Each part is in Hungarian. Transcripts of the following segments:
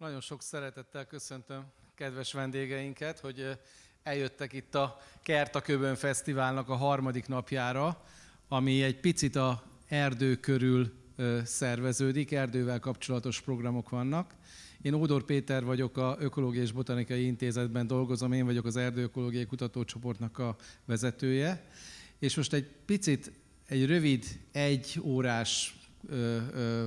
Nagyon sok szeretettel köszöntöm kedves vendégeinket, hogy eljöttek itt a Kertaköbön Fesztiválnak a harmadik napjára, ami egy picit a erdő körül szerveződik, erdővel kapcsolatos programok vannak. Én Ódor Péter vagyok, a Ökológiai és Botanikai Intézetben dolgozom, én vagyok az Erdőökológiai Kutatócsoportnak a vezetője, és most egy picit, egy rövid, egy órás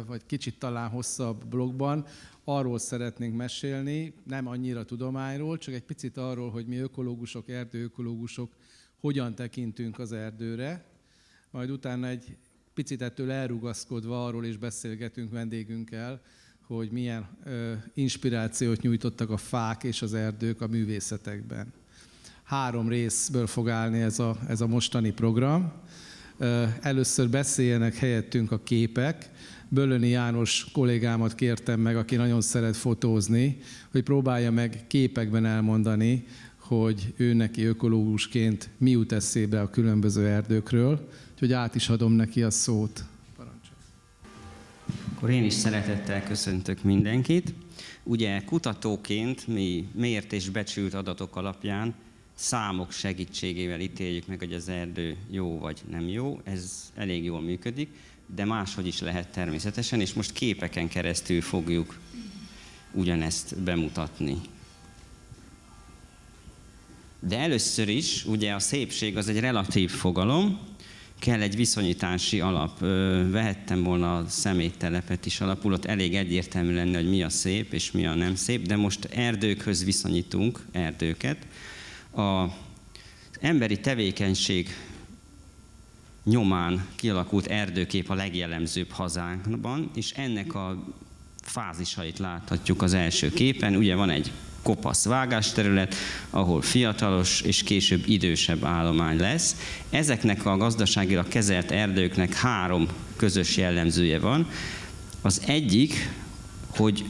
vagy kicsit talán hosszabb blogban arról szeretnénk mesélni, nem annyira tudományról, csak egy picit arról, hogy mi ökológusok, erdőökológusok hogyan tekintünk az erdőre, majd utána egy picit ettől elrugaszkodva arról is beszélgetünk vendégünkkel, hogy milyen ö, inspirációt nyújtottak a fák és az erdők a művészetekben. Három részből fog állni ez a, ez a mostani program. Először beszéljenek helyettünk a képek. Bölöni János kollégámat kértem meg, aki nagyon szeret fotózni, hogy próbálja meg képekben elmondani, hogy ő neki ökológusként mi jut eszébe a különböző erdőkről, úgyhogy át is adom neki a szót. Parancsolj. Akkor én is szeretettel köszöntök mindenkit. Ugye kutatóként mi mért és becsült adatok alapján számok segítségével ítéljük meg, hogy az erdő jó vagy nem jó. Ez elég jól működik, de máshogy is lehet természetesen, és most képeken keresztül fogjuk ugyanezt bemutatni. De először is, ugye a szépség az egy relatív fogalom, kell egy viszonyítási alap. Vehettem volna a szeméttelepet is alapul, ott elég egyértelmű lenne, hogy mi a szép és mi a nem szép, de most erdőkhöz viszonyítunk erdőket. A emberi tevékenység nyomán kialakult erdőkép a legjellemzőbb hazánkban, és ennek a fázisait láthatjuk az első képen. Ugye van egy kopasz vágásterület, ahol fiatalos és később idősebb állomány lesz. Ezeknek a gazdaságilag kezelt erdőknek három közös jellemzője van. Az egyik, hogy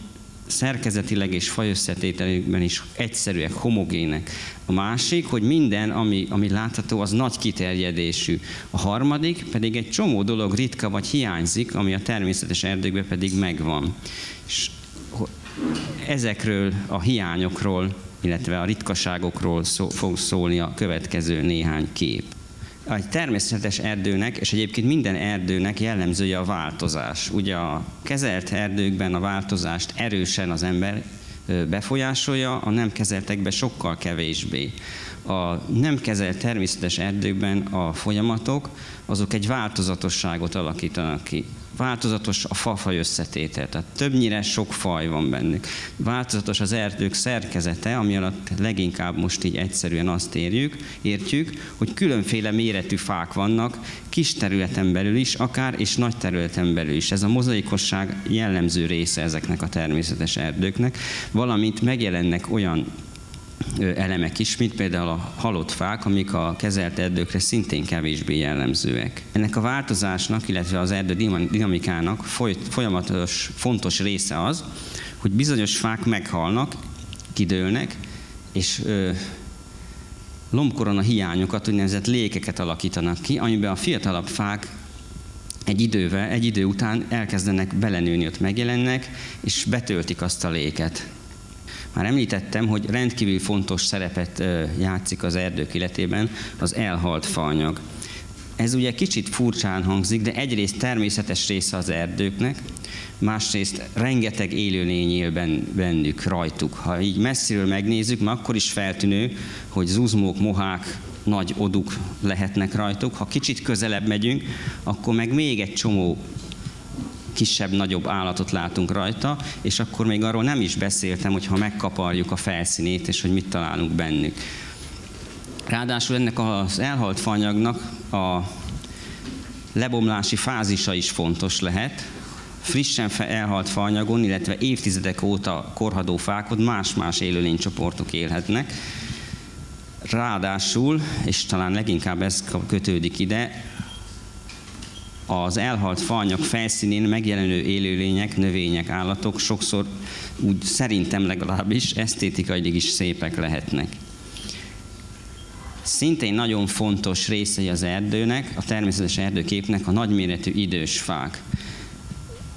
szerkezetileg és fajösszetételükben is egyszerűek, homogének. A másik, hogy minden, ami, ami látható, az nagy kiterjedésű. A harmadik pedig egy csomó dolog ritka vagy hiányzik, ami a természetes erdőkben pedig megvan. És ezekről a hiányokról, illetve a ritkaságokról szó, fog szólni a következő néhány kép. Egy természetes erdőnek, és egyébként minden erdőnek jellemzője a változás. Ugye a kezelt erdőkben a változást erősen az ember befolyásolja, a nem kezeltekben sokkal kevésbé. A nem kezelt természetes erdőkben a folyamatok, azok egy változatosságot alakítanak ki változatos a fafaj összetétel, tehát többnyire sok faj van bennük. Változatos az erdők szerkezete, ami alatt leginkább most így egyszerűen azt érjük, értjük, hogy különféle méretű fák vannak, kis területen belül is, akár és nagy területen belül is. Ez a mozaikosság jellemző része ezeknek a természetes erdőknek, valamint megjelennek olyan elemek is, mint például a halott fák, amik a kezelt erdőkre szintén kevésbé jellemzőek. Ennek a változásnak, illetve az erdő dinamikának folyamatos fontos része az, hogy bizonyos fák meghalnak, kidőlnek, és ö, lombkorona hiányokat, úgynevezett lékeket alakítanak ki, amiben a fiatalabb fák egy idővel, egy idő után elkezdenek belenőni, ott megjelennek, és betöltik azt a léket. Már említettem, hogy rendkívül fontos szerepet játszik az erdők életében az elhalt faanyag. Ez ugye kicsit furcsán hangzik, de egyrészt természetes része az erdőknek, másrészt rengeteg élőlény él bennük, rajtuk. Ha így messziről megnézzük, már akkor is feltűnő, hogy zuzmók, mohák, nagy oduk lehetnek rajtuk. Ha kicsit közelebb megyünk, akkor meg még egy csomó kisebb-nagyobb állatot látunk rajta, és akkor még arról nem is beszéltem, hogy ha megkaparjuk a felszínét, és hogy mit találunk bennük. Ráadásul ennek az elhalt fanyagnak a lebomlási fázisa is fontos lehet. Frissen elhalt faanyagon, illetve évtizedek óta korhadó fákon más-más élőlénycsoportok élhetnek. Ráadásul, és talán leginkább ez kötődik ide, az elhalt faanyag felszínén megjelenő élőlények, növények, állatok sokszor úgy szerintem legalábbis esztétikailag is szépek lehetnek. Szintén nagyon fontos részei az erdőnek, a természetes erdőképnek a nagyméretű idős fák.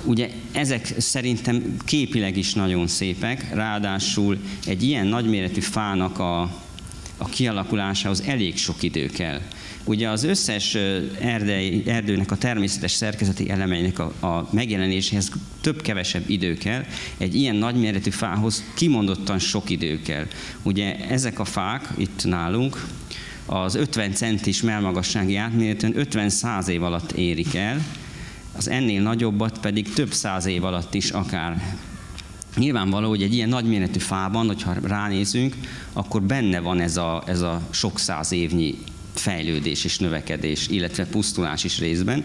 Ugye ezek szerintem képileg is nagyon szépek, ráadásul egy ilyen nagyméretű fának a, a kialakulásához elég sok idő kell. Ugye az összes erdei, erdőnek a természetes szerkezeti elemeinek a, a megjelenéséhez több-kevesebb idő kell, egy ilyen nagyméretű fához kimondottan sok idő kell. Ugye ezek a fák itt nálunk az 50 centis melmagassági átméretűen 50-100 év alatt érik el, az ennél nagyobbat pedig több száz év alatt is akár. Nyilvánvaló, hogy egy ilyen nagyméretű fában, hogyha ránézünk, akkor benne van ez a, ez a sok száz évnyi fejlődés és növekedés, illetve pusztulás is részben.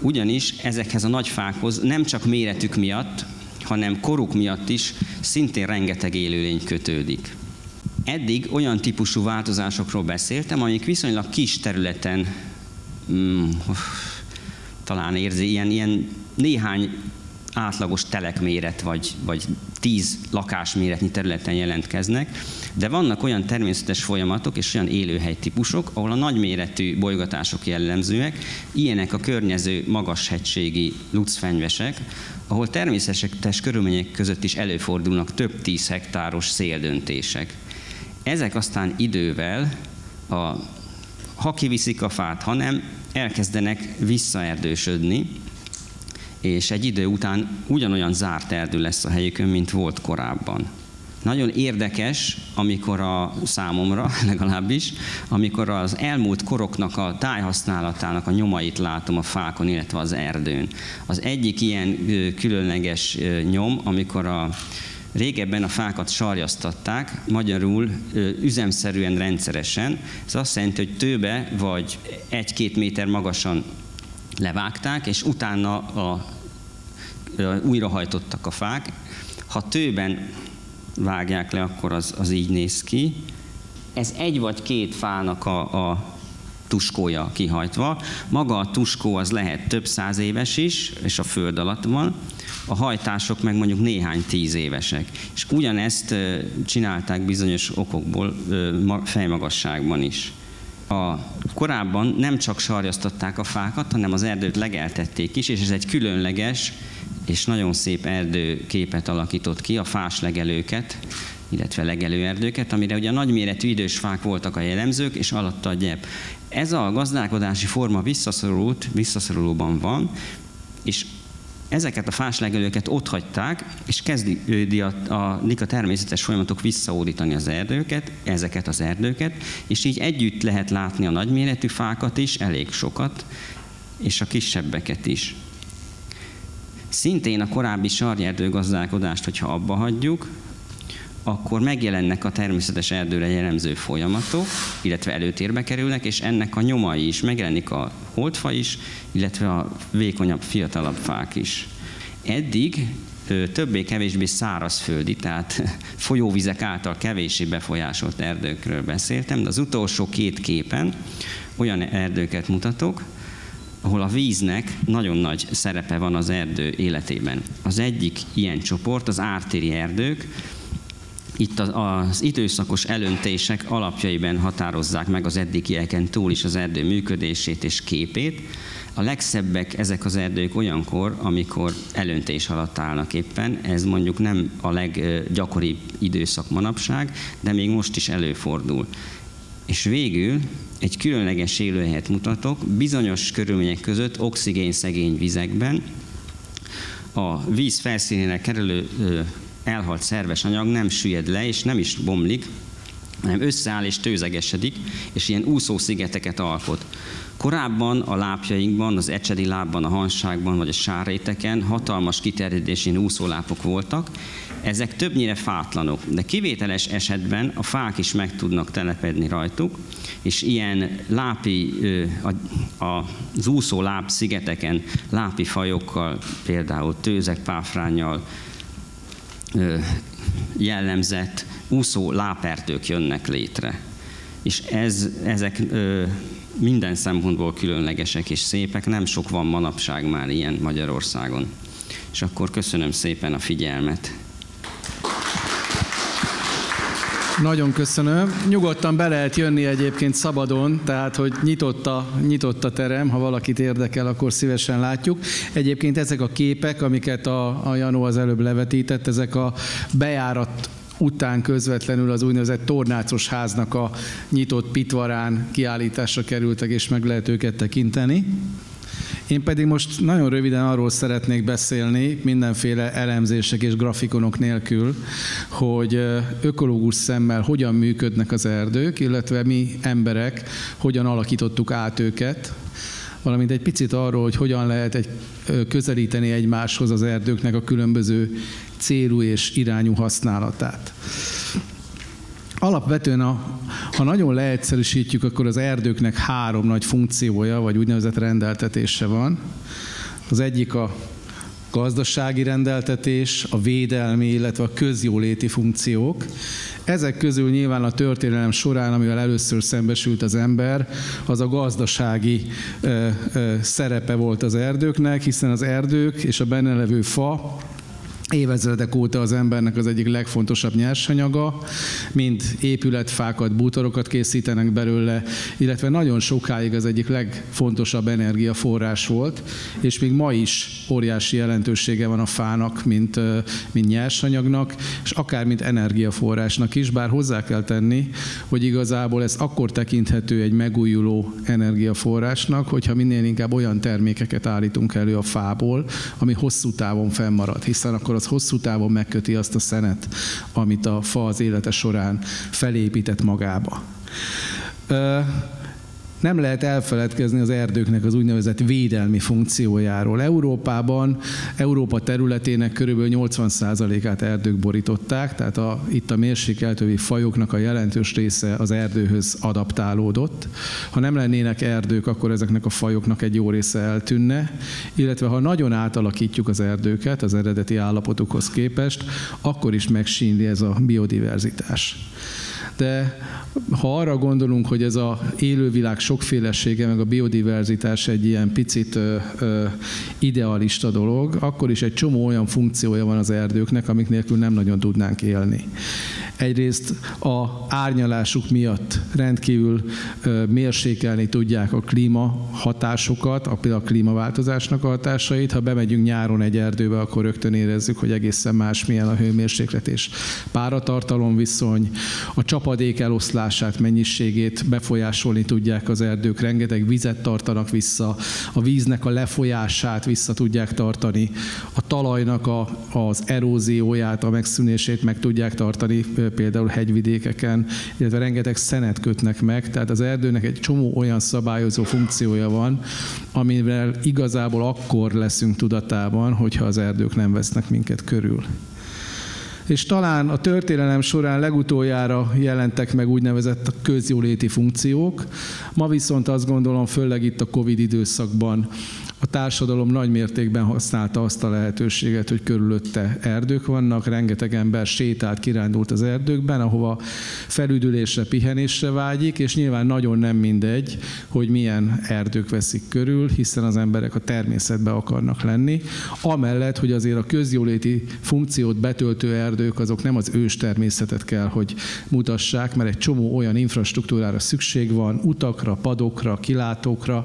Ugyanis ezekhez a nagy fákhoz nem csak méretük miatt, hanem koruk miatt is szintén rengeteg élőlény kötődik. Eddig olyan típusú változásokról beszéltem, amik viszonylag kis területen mm, talán érzi, ilyen, ilyen néhány átlagos telekméret vagy, vagy tíz lakásméretnyi területen jelentkeznek, de vannak olyan természetes folyamatok és olyan élőhely típusok, ahol a nagyméretű bolygatások jellemzőek, ilyenek a környező magashegységi lucfenyvesek, ahol természetes körülmények között is előfordulnak több tíz hektáros széldöntések. Ezek aztán idővel, a, ha kiviszik a fát, hanem elkezdenek visszaerdősödni, és egy idő után ugyanolyan zárt erdő lesz a helyükön, mint volt korábban. Nagyon érdekes, amikor a számomra legalábbis, amikor az elmúlt koroknak a tájhasználatának a nyomait látom a fákon, illetve az erdőn. Az egyik ilyen különleges nyom, amikor a Régebben a fákat sarjasztatták, magyarul üzemszerűen, rendszeresen. Ez azt jelenti, hogy tőbe vagy egy-két méter magasan levágták, és utána a, a, újrahajtottak a fák. Ha tőben vágják le, akkor az, az így néz ki. Ez egy vagy két fának a, a tuskója kihajtva. Maga a tuskó az lehet több száz éves is, és a föld alatt van, a hajtások meg mondjuk néhány tíz évesek. És ugyanezt csinálták bizonyos okokból fejmagasságban is. A, korábban nem csak sarjasztották a fákat, hanem az erdőt legeltették is, és ez egy különleges és nagyon szép erdőképet alakított ki, a fás legelőket, illetve legelőerdőket, amire ugye nagyméretű idős fák voltak a jellemzők, és alatta a gyep. Ez a gazdálkodási forma visszaszorult, visszaszorulóban van, és ezeket a fáslegelőket ott hagyták, és kezdi a, a, természetes folyamatok visszaódítani az erdőket, ezeket az erdőket, és így együtt lehet látni a nagyméretű fákat is, elég sokat, és a kisebbeket is. Szintén a korábbi sarjerdőgazdálkodást, hogyha abba hagyjuk, akkor megjelennek a természetes erdőre jellemző folyamatok, illetve előtérbe kerülnek, és ennek a nyomai is, megjelenik a holdfa is, illetve a vékonyabb, fiatalabb fák is. Eddig többé-kevésbé szárazföldi, tehát folyóvizek által kevéssé befolyásolt erdőkről beszéltem, de az utolsó két képen olyan erdőket mutatok, ahol a víznek nagyon nagy szerepe van az erdő életében. Az egyik ilyen csoport az ártéri erdők, itt az időszakos elöntések alapjaiban határozzák meg az eddigieken túl is az erdő működését és képét. A legszebbek ezek az erdők olyankor, amikor elöntés alatt állnak éppen. Ez mondjuk nem a leggyakoribb időszak manapság, de még most is előfordul. És végül egy különleges élőhelyet mutatok, bizonyos körülmények között oxigén szegény vizekben, a víz felszínére kerülő elhalt szerves anyag nem süllyed le, és nem is bomlik, hanem összeáll és tőzegesedik, és ilyen úszószigeteket alkot. Korábban a lápjainkban, az ecsedi lábban, a hanságban vagy a sárréteken hatalmas kiterjedésén úszólápok voltak, ezek többnyire fátlanok, de kivételes esetben a fák is meg tudnak telepedni rajtuk, és ilyen lápi, az úszó láb szigeteken lápi fajokkal, például tőzek, páfrányjal, jellemzett úszó lápertők jönnek létre. És ez, ezek ö, minden szempontból különlegesek és szépek, nem sok van manapság már ilyen Magyarországon. És akkor köszönöm szépen a figyelmet. Nagyon köszönöm. Nyugodtan be lehet jönni egyébként szabadon, tehát hogy nyitott a, nyitott a terem, ha valakit érdekel, akkor szívesen látjuk. Egyébként ezek a képek, amiket a, a Janó az előbb levetített, ezek a bejárat után közvetlenül az úgynevezett tornácos háznak a nyitott pitvarán kiállításra kerültek, és meg lehet őket tekinteni. Én pedig most nagyon röviden arról szeretnék beszélni, mindenféle elemzések és grafikonok nélkül, hogy ökológus szemmel hogyan működnek az erdők, illetve mi emberek hogyan alakítottuk át őket, valamint egy picit arról, hogy hogyan lehet egy, közelíteni egymáshoz az erdőknek a különböző célú és irányú használatát. Alapvetően, a, ha nagyon leegyszerűsítjük, akkor az erdőknek három nagy funkciója, vagy úgynevezett rendeltetése van. Az egyik a gazdasági rendeltetés, a védelmi, illetve a közjóléti funkciók. Ezek közül nyilván a történelem során, amivel először szembesült az ember, az a gazdasági ö, ö, szerepe volt az erdőknek, hiszen az erdők és a benne levő fa évezredek óta az embernek az egyik legfontosabb nyersanyaga, mind épületfákat, bútorokat készítenek belőle, illetve nagyon sokáig az egyik legfontosabb energiaforrás volt, és még ma is óriási jelentősége van a fának, mint, mint nyersanyagnak, és akár mint energiaforrásnak is, bár hozzá kell tenni, hogy igazából ez akkor tekinthető egy megújuló energiaforrásnak, hogyha minél inkább olyan termékeket állítunk elő a fából, ami hosszú távon fennmarad, hiszen akkor az hosszú távon megköti azt a szenet, amit a fa az élete során felépített magába. Nem lehet elfeledkezni az erdőknek az úgynevezett védelmi funkciójáról. Európában, Európa területének körülbelül 80%-át erdők borították, tehát a, itt a mérsékeltővi fajoknak a jelentős része az erdőhöz adaptálódott. Ha nem lennének erdők, akkor ezeknek a fajoknak egy jó része eltűnne, illetve ha nagyon átalakítjuk az erdőket az eredeti állapotukhoz képest, akkor is megsínli ez a biodiverzitás de ha arra gondolunk, hogy ez a élővilág sokfélesége, meg a biodiverzitás egy ilyen picit ö, ö, idealista dolog, akkor is egy csomó olyan funkciója van az erdőknek, amik nélkül nem nagyon tudnánk élni. Egyrészt a árnyalásuk miatt rendkívül mérsékelni tudják a klíma hatásokat, a például a klímaváltozásnak a hatásait. Ha bemegyünk nyáron egy erdőbe, akkor rögtön érezzük, hogy egészen más milyen a hőmérséklet és páratartalom viszony. A csapadék eloszlását, mennyiségét befolyásolni tudják az erdők, rengeteg vizet tartanak vissza, a víznek a lefolyását vissza tudják tartani, a talajnak a, az erózióját, a megszűnését meg tudják tartani például hegyvidékeken, illetve rengeteg szenet kötnek meg, tehát az erdőnek egy csomó olyan szabályozó funkciója van, amivel igazából akkor leszünk tudatában, hogyha az erdők nem vesznek minket körül és talán a történelem során legutoljára jelentek meg úgynevezett közjóléti funkciók. Ma viszont azt gondolom, főleg itt a Covid időszakban a társadalom nagy mértékben használta azt a lehetőséget, hogy körülötte erdők vannak, rengeteg ember sétált, kirándult az erdőkben, ahova felüdülésre, pihenésre vágyik, és nyilván nagyon nem mindegy, hogy milyen erdők veszik körül, hiszen az emberek a természetbe akarnak lenni. Amellett, hogy azért a közjóléti funkciót betöltő erdők azok nem az ős természetet kell, hogy mutassák, mert egy csomó olyan infrastruktúrára szükség van, utakra, padokra, kilátókra,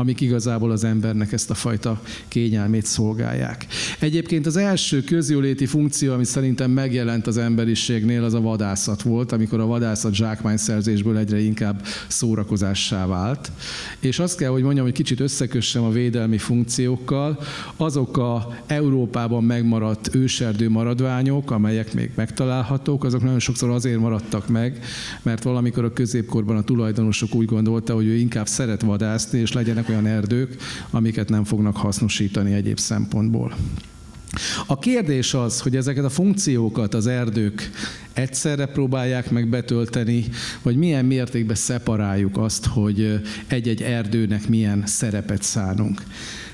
amik igazából az embernek ezt a fajta kényelmét szolgálják. Egyébként az első közjóléti funkció, ami szerintem megjelent az emberiségnél, az a vadászat volt, amikor a vadászat zsákmányszerzésből egyre inkább szórakozássá vált. És azt kell, hogy mondjam, hogy kicsit összekössem a védelmi funkciókkal. Azok a Európában megmaradt őserdő maradványok, amelyek még megtalálhatók, azok nagyon sokszor azért maradtak meg, mert valamikor a középkorban a tulajdonosok úgy gondolta, hogy ő inkább szeret vadászni, és legyen lennének olyan erdők, amiket nem fognak hasznosítani egyéb szempontból. A kérdés az, hogy ezeket a funkciókat az erdők egyszerre próbálják meg betölteni, vagy milyen mértékben szeparáljuk azt, hogy egy-egy erdőnek milyen szerepet szánunk.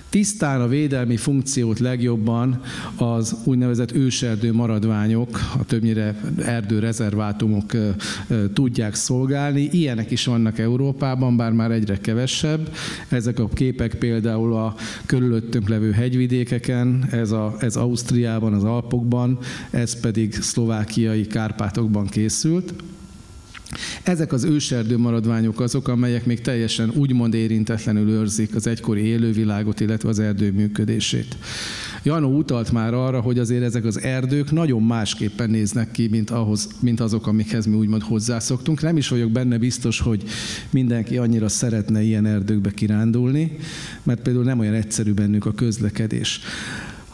Tisztán a védelmi funkciót legjobban az úgynevezett őserdő maradványok, a többnyire erdőrezervátumok tudják szolgálni. Ilyenek is vannak Európában, bár már egyre kevesebb. Ezek a képek például a körülöttünk levő hegyvidékeken, ez, a, ez Ausztriában, az Alpokban, ez pedig szlovákiai Kárpátokban készült. Ezek az őserdő maradványok azok, amelyek még teljesen úgymond érintetlenül őrzik az egykori élővilágot, illetve az erdő működését. Janó utalt már arra, hogy azért ezek az erdők nagyon másképpen néznek ki, mint, ahhoz, mint azok, amikhez mi úgymond hozzászoktunk. Nem is vagyok benne biztos, hogy mindenki annyira szeretne ilyen erdőkbe kirándulni, mert például nem olyan egyszerű bennük a közlekedés.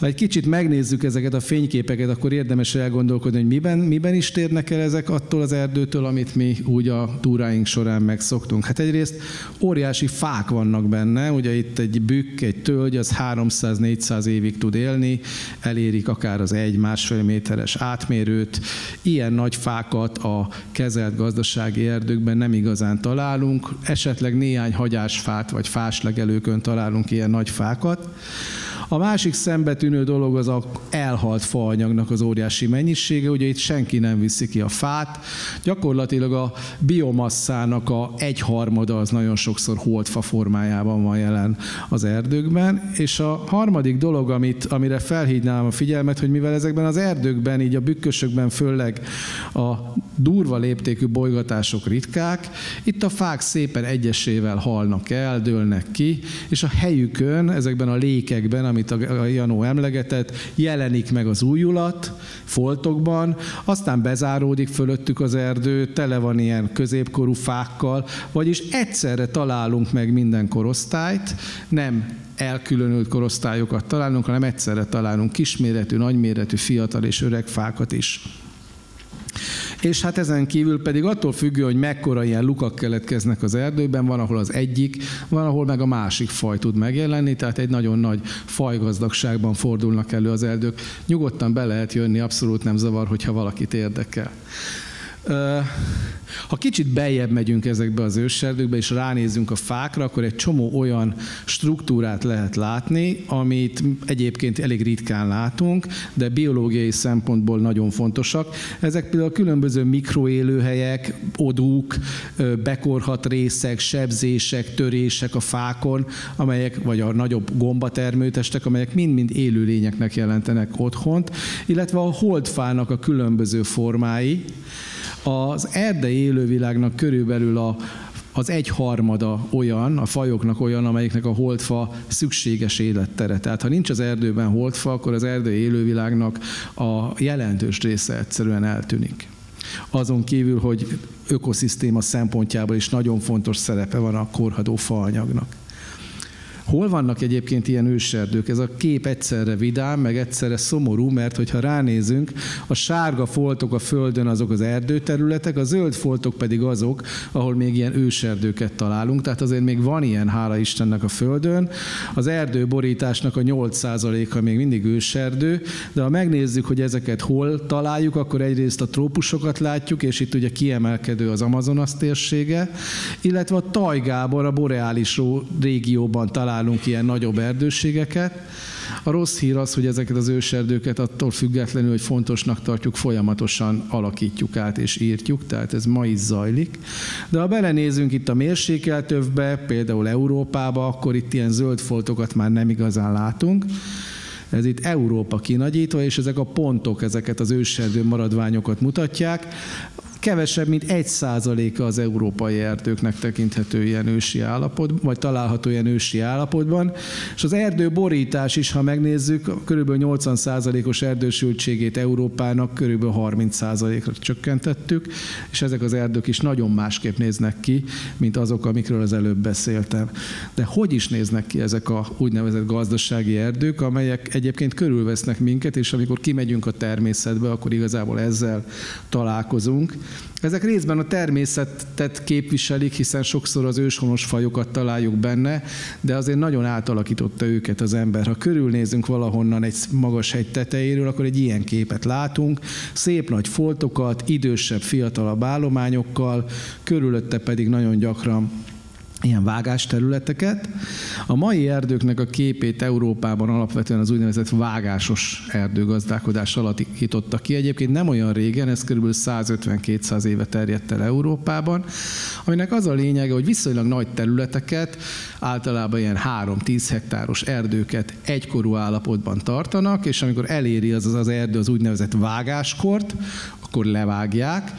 Ha egy kicsit megnézzük ezeket a fényképeket, akkor érdemes elgondolkodni, hogy miben, miben is térnek el ezek attól az erdőtől, amit mi úgy a túráink során megszoktunk. Hát egyrészt óriási fák vannak benne, ugye itt egy bükk, egy tölgy, az 300-400 évig tud élni, elérik akár az egy-másfél méteres átmérőt. Ilyen nagy fákat a kezelt gazdasági erdőkben nem igazán találunk, esetleg néhány hagyásfát vagy fáslegelőkön találunk ilyen nagy fákat. A másik szembetűnő dolog az a elhalt faanyagnak az óriási mennyisége, ugye itt senki nem viszi ki a fát, gyakorlatilag a biomasszának a egyharmada az nagyon sokszor holdfa formájában van jelen az erdőkben, és a harmadik dolog, amit, amire felhívnám a figyelmet, hogy mivel ezekben az erdőkben, így a bükkösökben főleg a durva léptékű bolygatások ritkák, itt a fák szépen egyesével halnak el, dőlnek ki, és a helyükön, ezekben a lékekben, amit a Janó emlegetett, jelenik meg az újulat foltokban, aztán bezáródik fölöttük az erdő, tele van ilyen középkorú fákkal, vagyis egyszerre találunk meg minden korosztályt, nem elkülönült korosztályokat találunk, hanem egyszerre találunk kisméretű, nagyméretű, fiatal és öreg fákat is. És hát ezen kívül pedig attól függő, hogy mekkora ilyen lukak keletkeznek az erdőben, van, ahol az egyik, van, ahol meg a másik faj tud megjelenni, tehát egy nagyon nagy fajgazdagságban fordulnak elő az erdők. Nyugodtan be lehet jönni, abszolút nem zavar, hogyha valakit érdekel. Ha kicsit beljebb megyünk ezekbe az őserdőkbe, és ránézünk a fákra, akkor egy csomó olyan struktúrát lehet látni, amit egyébként elég ritkán látunk, de biológiai szempontból nagyon fontosak. Ezek például különböző mikroélőhelyek, odúk, bekorhat részek, sebzések, törések a fákon, amelyek, vagy a nagyobb gombatermőtestek, amelyek mind-mind élőlényeknek jelentenek otthont, illetve a holdfának a különböző formái, az erdei élővilágnak körülbelül a, az egyharmada olyan, a fajoknak olyan, amelyiknek a holdfa szükséges élettere. Tehát ha nincs az erdőben holdfa, akkor az erdei élővilágnak a jelentős része egyszerűen eltűnik. Azon kívül, hogy ökoszisztéma szempontjából is nagyon fontos szerepe van a korhadó faanyagnak. Hol vannak egyébként ilyen őserdők? Ez a kép egyszerre vidám, meg egyszerre szomorú, mert hogyha ránézünk, a sárga foltok a földön azok az erdőterületek, a zöld foltok pedig azok, ahol még ilyen őserdőket találunk, tehát azért még van ilyen, hála Istennek a földön. Az erdőborításnak a 8%-a még mindig őserdő, de ha megnézzük, hogy ezeket hol találjuk, akkor egyrészt a trópusokat látjuk, és itt ugye kiemelkedő az Amazonas térsége, illetve a tajgában, a boreális régióban találjuk találunk ilyen nagyobb erdőségeket. A rossz hír az, hogy ezeket az őserdőket attól függetlenül, hogy fontosnak tartjuk, folyamatosan alakítjuk át és írtjuk, tehát ez ma is zajlik. De ha belenézünk itt a mérsékeltövbe, például Európába, akkor itt ilyen zöld foltokat már nem igazán látunk. Ez itt Európa kinagyítva, és ezek a pontok ezeket az őserdő maradványokat mutatják kevesebb, mint egy százaléka az európai erdőknek tekinthető ilyen ősi állapotban, vagy található ilyen ősi állapotban. És az erdőborítás is, ha megnézzük, kb. 80 százalékos erdősültségét Európának kb. 30 százalékra csökkentettük, és ezek az erdők is nagyon másképp néznek ki, mint azok, amikről az előbb beszéltem. De hogy is néznek ki ezek a úgynevezett gazdasági erdők, amelyek egyébként körülvesznek minket, és amikor kimegyünk a természetbe, akkor igazából ezzel találkozunk. Ezek részben a természetet képviselik, hiszen sokszor az őshonos fajokat találjuk benne, de azért nagyon átalakította őket az ember. Ha körülnézünk valahonnan egy magas hegy tetejéről, akkor egy ilyen képet látunk, szép nagy foltokat, idősebb, fiatalabb állományokkal, körülötte pedig nagyon gyakran ilyen vágásterületeket. A mai erdőknek a képét Európában alapvetően az úgynevezett vágásos erdőgazdálkodás alakította ki. Egyébként nem olyan régen, ez kb. 150-200 éve terjedt el Európában, aminek az a lényege, hogy viszonylag nagy területeket, általában ilyen 3-10 hektáros erdőket egykorú állapotban tartanak, és amikor eléri az az erdő az úgynevezett vágáskort, akkor levágják,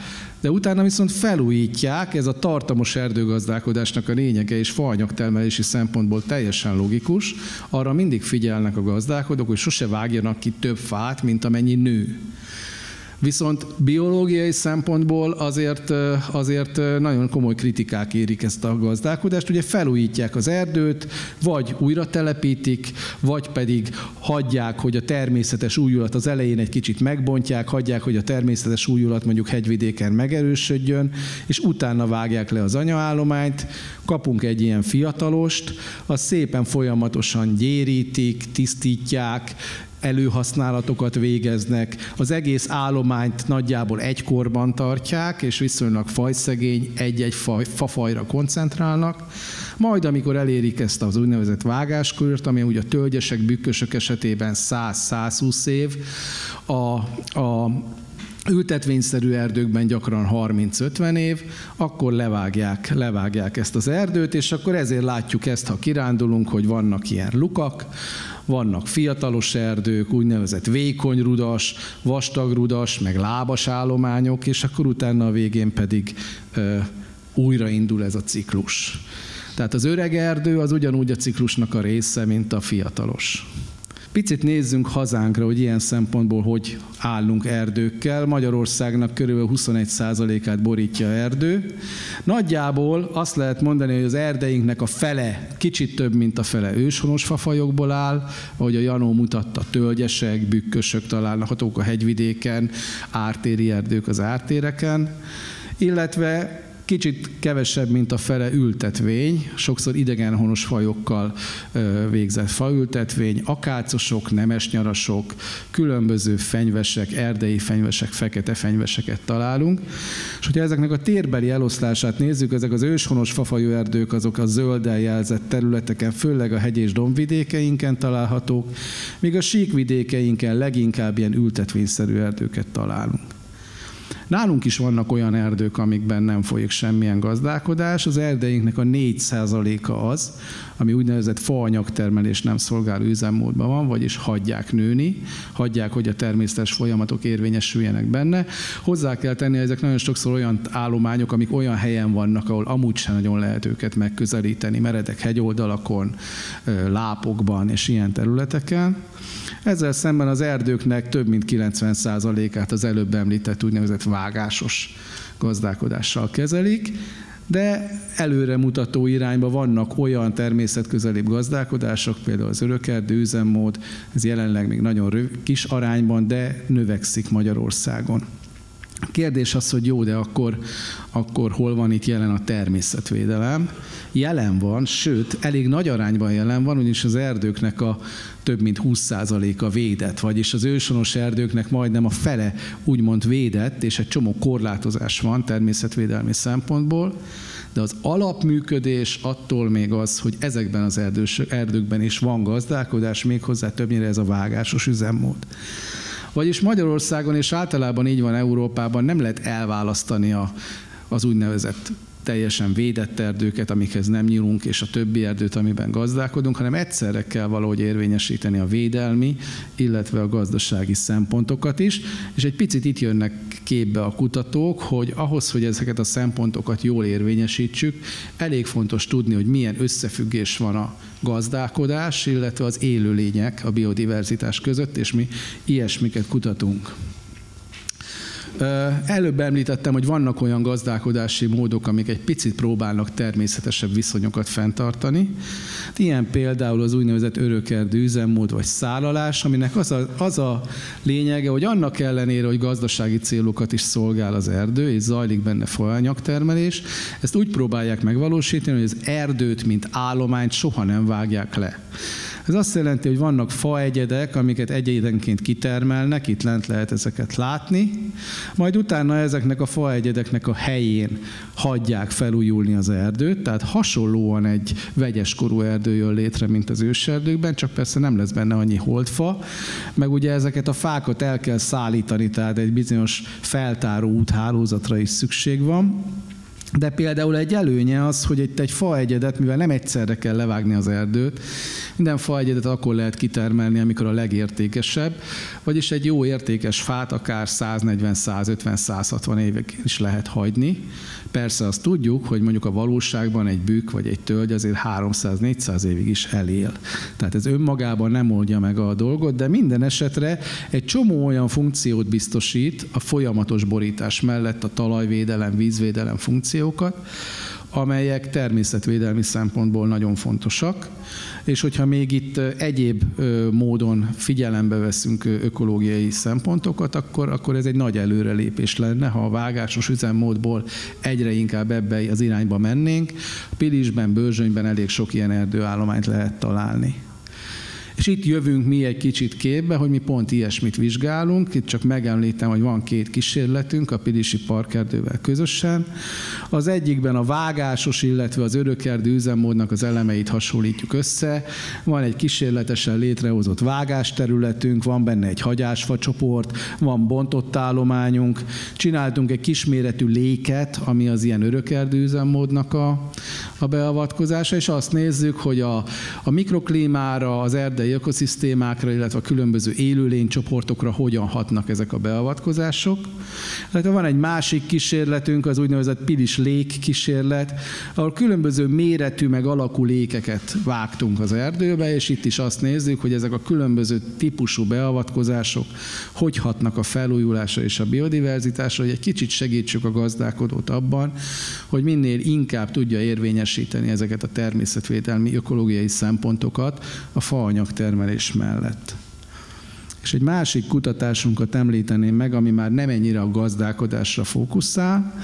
de utána viszont felújítják, ez a tartamos erdőgazdálkodásnak a lényege és faanyagtermelési szempontból teljesen logikus. Arra mindig figyelnek a gazdálkodók, hogy sose vágjanak ki több fát, mint amennyi nő. Viszont biológiai szempontból azért, azért nagyon komoly kritikák érik ezt a gazdálkodást. Ugye felújítják az erdőt, vagy újra telepítik, vagy pedig hagyják, hogy a természetes újulat az elején egy kicsit megbontják, hagyják, hogy a természetes újulat mondjuk hegyvidéken megerősödjön, és utána vágják le az anyaállományt, kapunk egy ilyen fiatalost, az szépen folyamatosan gyérítik, tisztítják, előhasználatokat végeznek, az egész állományt nagyjából egy korban tartják, és viszonylag fajszegény, egy-egy faj, fafajra koncentrálnak. Majd, amikor elérik ezt az úgynevezett vágáskört, ami ugye a tölgyesek, bükkösök esetében 100-120 év, a, a ültetvényszerű erdőkben gyakran 30-50 év, akkor levágják, levágják ezt az erdőt, és akkor ezért látjuk ezt, ha kirándulunk, hogy vannak ilyen lukak, vannak fiatalos erdők, úgynevezett vékonyrudas, vastagrudas, meg lábas állományok, és akkor utána a végén pedig újraindul ez a ciklus. Tehát az öreg erdő az ugyanúgy a ciklusnak a része, mint a fiatalos. Picit nézzünk hazánkra, hogy ilyen szempontból hogy állunk erdőkkel. Magyarországnak körülbelül 21%-át borítja erdő. Nagyjából azt lehet mondani, hogy az erdeinknek a fele, kicsit több, mint a fele őshonos fafajokból áll, ahogy a Janó mutatta, tölgyesek, bükkösök találhatók a hegyvidéken, ártéri erdők az ártéreken, illetve kicsit kevesebb, mint a fele ültetvény, sokszor idegenhonos fajokkal végzett faültetvény, akácosok, nemesnyarasok, különböző fenyvesek, erdei fenyvesek, fekete fenyveseket találunk. És hogyha ezeknek a térbeli eloszlását nézzük, ezek az őshonos fafajú erdők azok a zölddel jelzett területeken, főleg a hegy és dombvidékeinken találhatók, míg a síkvidékeinken leginkább ilyen ültetvényszerű erdőket találunk. Nálunk is vannak olyan erdők, amikben nem folyik semmilyen gazdálkodás. Az erdeinknek a 4%-a az, ami úgynevezett faanyagtermelés nem szolgáló üzemmódban van, vagyis hagyják nőni, hagyják, hogy a természetes folyamatok érvényesüljenek benne. Hozzá kell tenni, ezek nagyon sokszor olyan állományok, amik olyan helyen vannak, ahol amúgy sem nagyon lehet őket megközelíteni, meredek hegyoldalakon, lápokban és ilyen területeken. Ezzel szemben az erdőknek több mint 90%-át az előbb említett úgynevezett vágásos gazdálkodással kezelik, de előremutató irányba vannak olyan természetközelibb gazdálkodások, például az örökerdő üzemmód, ez jelenleg még nagyon röv, kis arányban, de növekszik Magyarországon. A kérdés az, hogy jó, de akkor, akkor hol van itt jelen a természetvédelem? Jelen van, sőt, elég nagy arányban jelen van, ugyanis az erdőknek a több mint 20%-a védett, vagyis az ősonos erdőknek majdnem a fele úgymond védett, és egy csomó korlátozás van természetvédelmi szempontból, de az alapműködés attól még az, hogy ezekben az erdős, erdőkben is van gazdálkodás, méghozzá többnyire ez a vágásos üzemmód. Vagyis Magyarországon és általában így van Európában nem lehet elválasztani a, az úgynevezett teljesen védett erdőket, amikhez nem nyúlunk, és a többi erdőt, amiben gazdálkodunk, hanem egyszerre kell valahogy érvényesíteni a védelmi, illetve a gazdasági szempontokat is. És egy picit itt jönnek képbe a kutatók, hogy ahhoz, hogy ezeket a szempontokat jól érvényesítsük, elég fontos tudni, hogy milyen összefüggés van a gazdálkodás, illetve az élőlények, a biodiverzitás között, és mi ilyesmiket kutatunk. Előbb említettem, hogy vannak olyan gazdálkodási módok, amik egy picit próbálnak természetesebb viszonyokat fenntartani. Ilyen például az úgynevezett örökerdő üzemmód vagy szállalás, aminek az a, az a lényege, hogy annak ellenére, hogy gazdasági célokat is szolgál az erdő, és zajlik benne faanyagtermelés, ezt úgy próbálják megvalósítani, hogy az erdőt, mint állományt soha nem vágják le. Ez azt jelenti, hogy vannak faegyedek, amiket egyedenként kitermelnek, itt lent lehet ezeket látni, majd utána ezeknek a faegyedeknek a helyén hagyják felújulni az erdőt, tehát hasonlóan egy vegyes korú erdő jön létre, mint az őserdőkben, csak persze nem lesz benne annyi holdfa, meg ugye ezeket a fákat el kell szállítani, tehát egy bizonyos feltáró úthálózatra is szükség van. De például egy előnye az, hogy itt egy faegyedet, mivel nem egyszerre kell levágni az erdőt, minden faegyedet akkor lehet kitermelni, amikor a legértékesebb, vagyis egy jó értékes fát akár 140, 150, 160 évig is lehet hagyni. Persze azt tudjuk, hogy mondjuk a valóságban egy bükk vagy egy tölgy azért 300-400 évig is elél. Tehát ez önmagában nem oldja meg a dolgot, de minden esetre egy csomó olyan funkciót biztosít a folyamatos borítás mellett a talajvédelem, vízvédelem funkciókat, amelyek természetvédelmi szempontból nagyon fontosak, és hogyha még itt egyéb módon figyelembe veszünk ökológiai szempontokat, akkor, akkor ez egy nagy előrelépés lenne, ha a vágásos üzemmódból egyre inkább ebbe az irányba mennénk. Pilisben, Bőrzsönyben elég sok ilyen erdőállományt lehet találni. És itt jövünk mi egy kicsit képbe, hogy mi pont ilyesmit vizsgálunk. Itt csak megemlítem, hogy van két kísérletünk a Pilisi Parkerdővel közösen. Az egyikben a vágásos, illetve az örökerdő üzemmódnak az elemeit hasonlítjuk össze. Van egy kísérletesen létrehozott vágásterületünk, van benne egy hagyásfa csoport, van bontott állományunk. Csináltunk egy kisméretű léket, ami az ilyen örökerdő üzemmódnak a, a beavatkozása, és azt nézzük, hogy a, a mikroklímára, az erdei ökoszisztémákra, illetve a különböző élőlénycsoportokra hogyan hatnak ezek a beavatkozások. Tehát van egy másik kísérletünk, az úgynevezett pilis lék kísérlet, ahol különböző méretű meg alakú lékeket vágtunk az erdőbe, és itt is azt nézzük, hogy ezek a különböző típusú beavatkozások hogy hatnak a felújulásra és a biodiverzitásra, hogy egy kicsit segítsük a gazdálkodót abban, hogy minél inkább tudja érvényesíteni ezeket a természetvédelmi ökológiai szempontokat a faanyag termelés mellett. És egy másik kutatásunkat említeném meg, ami már nem ennyire a gazdálkodásra fókuszál,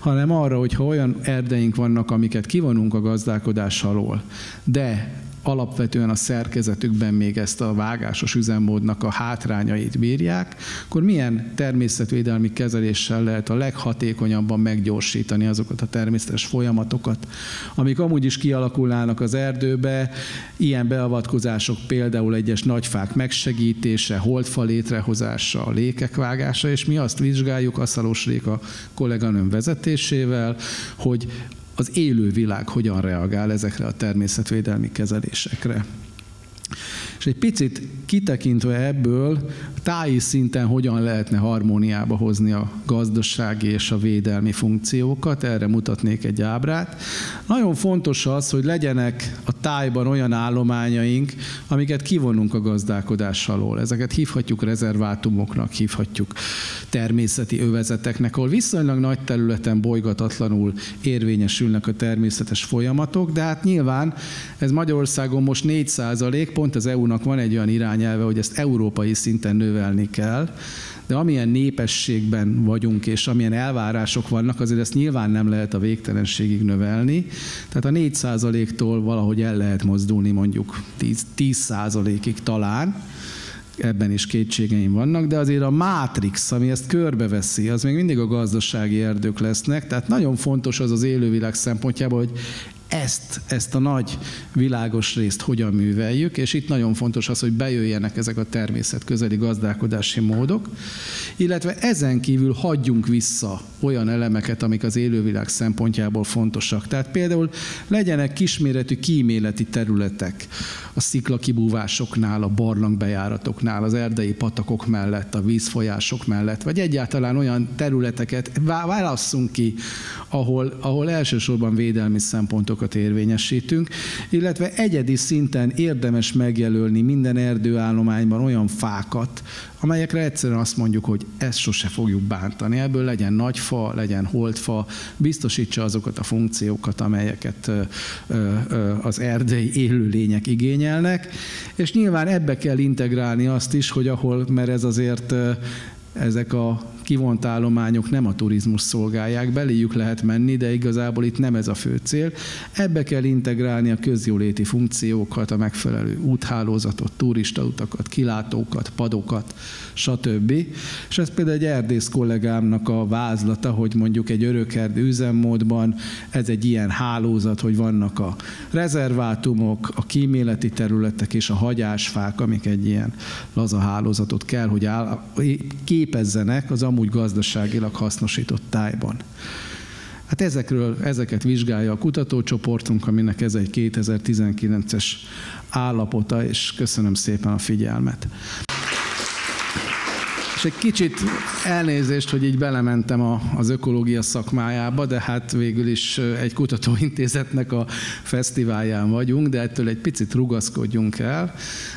hanem arra, hogy ha olyan erdeink vannak, amiket kivonunk a gazdálkodás alól, de alapvetően a szerkezetükben még ezt a vágásos üzemmódnak a hátrányait bírják, akkor milyen természetvédelmi kezeléssel lehet a leghatékonyabban meggyorsítani azokat a természetes folyamatokat, amik amúgy is kialakulnának az erdőbe, ilyen beavatkozások például egyes nagyfák megsegítése, holdfa létrehozása, a lékek vágása, és mi azt vizsgáljuk Asszalos Réka kolléganőm vezetésével, hogy az élő világ hogyan reagál ezekre a természetvédelmi kezelésekre. És egy picit kitekintve ebből, táji szinten hogyan lehetne harmóniába hozni a gazdasági és a védelmi funkciókat, erre mutatnék egy ábrát. Nagyon fontos az, hogy legyenek a tájban olyan állományaink, amiket kivonunk a gazdálkodás alól. Ezeket hívhatjuk rezervátumoknak, hívhatjuk természeti övezeteknek, ahol viszonylag nagy területen bolygatatlanul érvényesülnek a természetes folyamatok, de hát nyilván ez Magyarországon most 4 pont az EU-nak van egy olyan irányelve, hogy ezt európai szinten növelni kell, de amilyen népességben vagyunk, és amilyen elvárások vannak, azért ezt nyilván nem lehet a végtelenségig növelni. Tehát a 4%-tól valahogy el lehet mozdulni mondjuk 10, 10%-ig talán, ebben is kétségeim vannak, de azért a mátrix, ami ezt körbeveszi, az még mindig a gazdasági erdők lesznek, tehát nagyon fontos az az élővilág szempontjából, hogy ezt, ezt a nagy világos részt hogyan műveljük, és itt nagyon fontos az, hogy bejöjjenek ezek a természet közeli gazdálkodási módok, illetve ezen kívül hagyjunk vissza olyan elemeket, amik az élővilág szempontjából fontosak. Tehát például legyenek kisméretű kíméleti területek a sziklakibúvásoknál, a barlangbejáratoknál, az erdei patakok mellett, a vízfolyások mellett, vagy egyáltalán olyan területeket válasszunk ki, ahol, ahol elsősorban védelmi szempontokat érvényesítünk, illetve egyedi szinten érdemes megjelölni minden erdőállományban olyan fákat, amelyekre egyszerűen azt mondjuk, hogy ezt sose fogjuk bántani. Ebből legyen nagy fa, legyen holdfa, biztosítsa azokat a funkciókat, amelyeket az erdei élőlények igényelnek, és nyilván ebbe kell integrálni azt is, hogy ahol, mert ez azért ezek a kivont állományok nem a turizmus szolgálják, beléjük lehet menni, de igazából itt nem ez a fő cél. Ebbe kell integrálni a közjóléti funkciókat, a megfelelő úthálózatot, turistautakat, kilátókat, padokat, stb. És ez például egy erdész kollégámnak a vázlata, hogy mondjuk egy örökerdő üzemmódban ez egy ilyen hálózat, hogy vannak a rezervátumok, a kíméleti területek és a hagyásfák, amik egy ilyen laza hálózatot kell, hogy áll, képezzenek az amúgy gazdaságilag hasznosított tájban. Hát ezekről, ezeket vizsgálja a kutatócsoportunk, aminek ez egy 2019-es állapota, és köszönöm szépen a figyelmet. És egy kicsit elnézést, hogy így belementem a, az ökológia szakmájába, de hát végül is egy kutatóintézetnek a fesztiválján vagyunk, de ettől egy picit rugaszkodjunk el.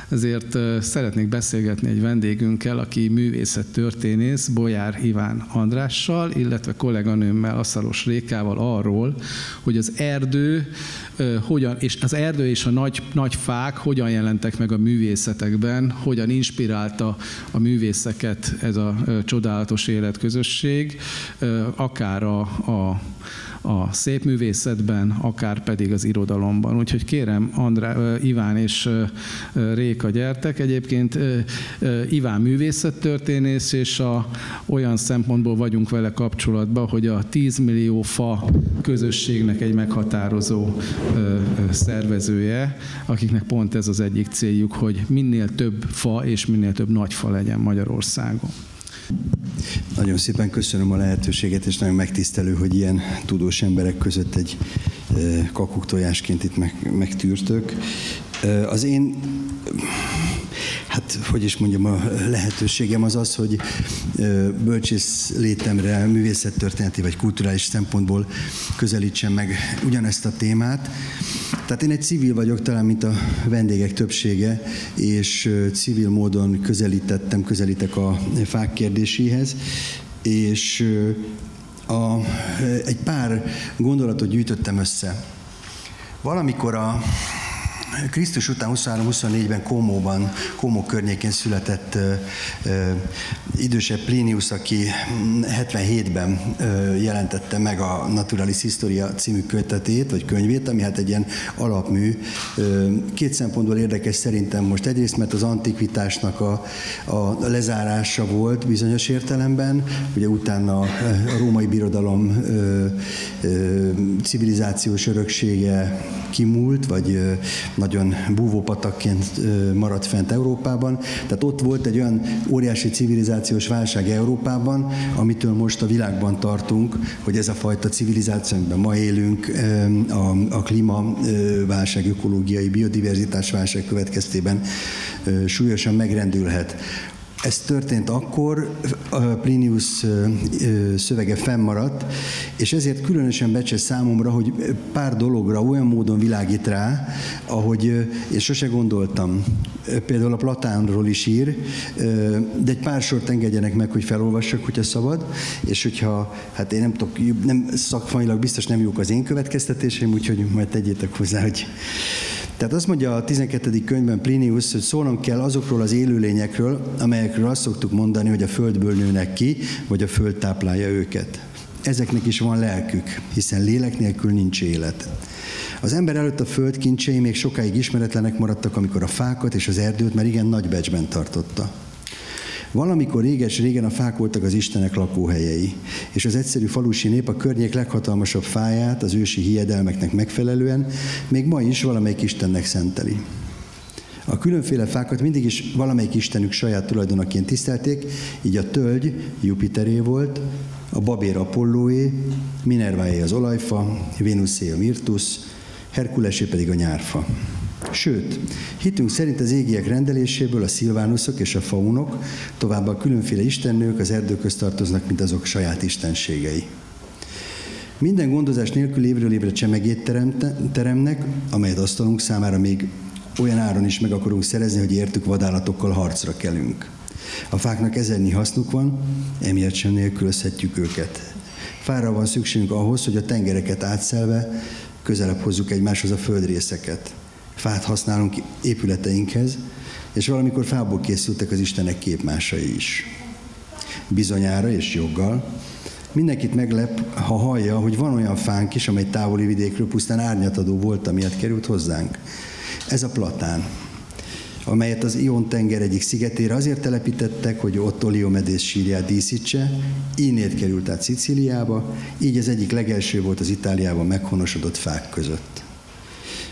Ezért szeretnék beszélgetni egy vendégünkkel, aki művészettörténész, Bolyár Iván Andrással, illetve kolléganőmmel, Aszaros Rékával arról, hogy az erdő hogyan, és az erdő és a nagy, nagy fák hogyan jelentek meg a művészetekben, hogyan inspirálta a művészeket ez a csodálatos életközösség, akár a, a a szépművészetben, akár pedig az irodalomban. Úgyhogy kérem, Andrá, Iván és Réka gyertek. Egyébként Iván művészettörténész, és a, olyan szempontból vagyunk vele kapcsolatban, hogy a 10 millió fa közösségnek egy meghatározó szervezője, akiknek pont ez az egyik céljuk, hogy minél több fa és minél több nagy fa legyen Magyarországon. Nagyon szépen köszönöm a lehetőséget, és nagyon megtisztelő, hogy ilyen tudós emberek között egy kakuktojásként itt meg, megtűrtök. Az én hát hogy is mondjam, a lehetőségem az az, hogy bölcsész létemre művészettörténeti vagy kulturális szempontból közelítsem meg ugyanezt a témát. Tehát én egy civil vagyok, talán mint a vendégek többsége, és civil módon közelítettem, közelítek a fák kérdéséhez, és a, egy pár gondolatot gyűjtöttem össze. Valamikor a Krisztus után 23-24-ben Komóban, Komó környékén született idősebb Plinius, aki 77-ben ö, jelentette meg a Naturalis Historia című kötetét, vagy könyvét, ami hát egy ilyen alapmű. Két szempontból érdekes szerintem most. Egyrészt, mert az antikvitásnak a, a lezárása volt bizonyos értelemben, ugye utána a római birodalom civilizációs öröksége kimúlt, vagy nagyon búvópatakként maradt fent Európában. Tehát ott volt egy olyan óriási civilizációs válság Európában, amitől most a világban tartunk, hogy ez a fajta civilizáció, amiben ma élünk, a, a klímaválság, ökológiai, biodiverzitás válság következtében súlyosan megrendülhet. Ez történt akkor, Plinius szövege fennmaradt, és ezért különösen becses számomra, hogy pár dologra olyan módon világít rá, ahogy én sose gondoltam. Például a Platánról is ír, de egy pár sort engedjenek meg, hogy felolvassak, hogyha szabad, és hogyha, hát én nem tudok, nem szakmailag biztos nem jók az én következtetésem, úgyhogy majd tegyétek hozzá, hogy tehát azt mondja a 12. könyvben Plinius, hogy szólnom kell azokról az élőlényekről, amelyekről azt szoktuk mondani, hogy a földből nőnek ki, vagy a föld táplálja őket. Ezeknek is van lelkük, hiszen lélek nélkül nincs élet. Az ember előtt a föld kincsei még sokáig ismeretlenek maradtak, amikor a fákat és az erdőt már igen nagy becsben tartotta. Valamikor réges-régen a fák voltak az Istenek lakóhelyei, és az egyszerű falusi nép a környék leghatalmasabb fáját az ősi hiedelmeknek megfelelően még ma is valamelyik Istennek szenteli. A különféle fákat mindig is valamelyik istenük saját tulajdonaként tisztelték, így a tölgy Jupiteré volt, a babér Apollóé, Minerváé az olajfa, Vénuszé a mirtus, Herkulesé pedig a nyárfa. Sőt, hitünk szerint az égiek rendeléséből a szilvánuszok és a faunok, továbbá a különféle istennők az erdőköz tartoznak, mint azok saját istenségei. Minden gondozás nélkül évről évre csemegét teremnek, amelyet asztalunk számára még olyan áron is meg akarunk szerezni, hogy értük vadállatokkal harcra kelünk. A fáknak ezernyi hasznuk van, emiatt sem nélkülözhetjük őket. Fára van szükségünk ahhoz, hogy a tengereket átszelve közelebb hozzuk egymáshoz a földrészeket fát használunk épületeinkhez, és valamikor fából készültek az Istenek képmásai is. bizonyára és joggal. Mindenkit meglep, ha hallja, hogy van olyan fánk is, amely távoli vidékről pusztán árnyatadó volt, amiatt került hozzánk. Ez a platán amelyet az Ion tenger egyik szigetére azért telepítettek, hogy ott Oliomedész sírját díszítse, innét került át Szicíliába, így az egyik legelső volt az Itáliában meghonosodott fák között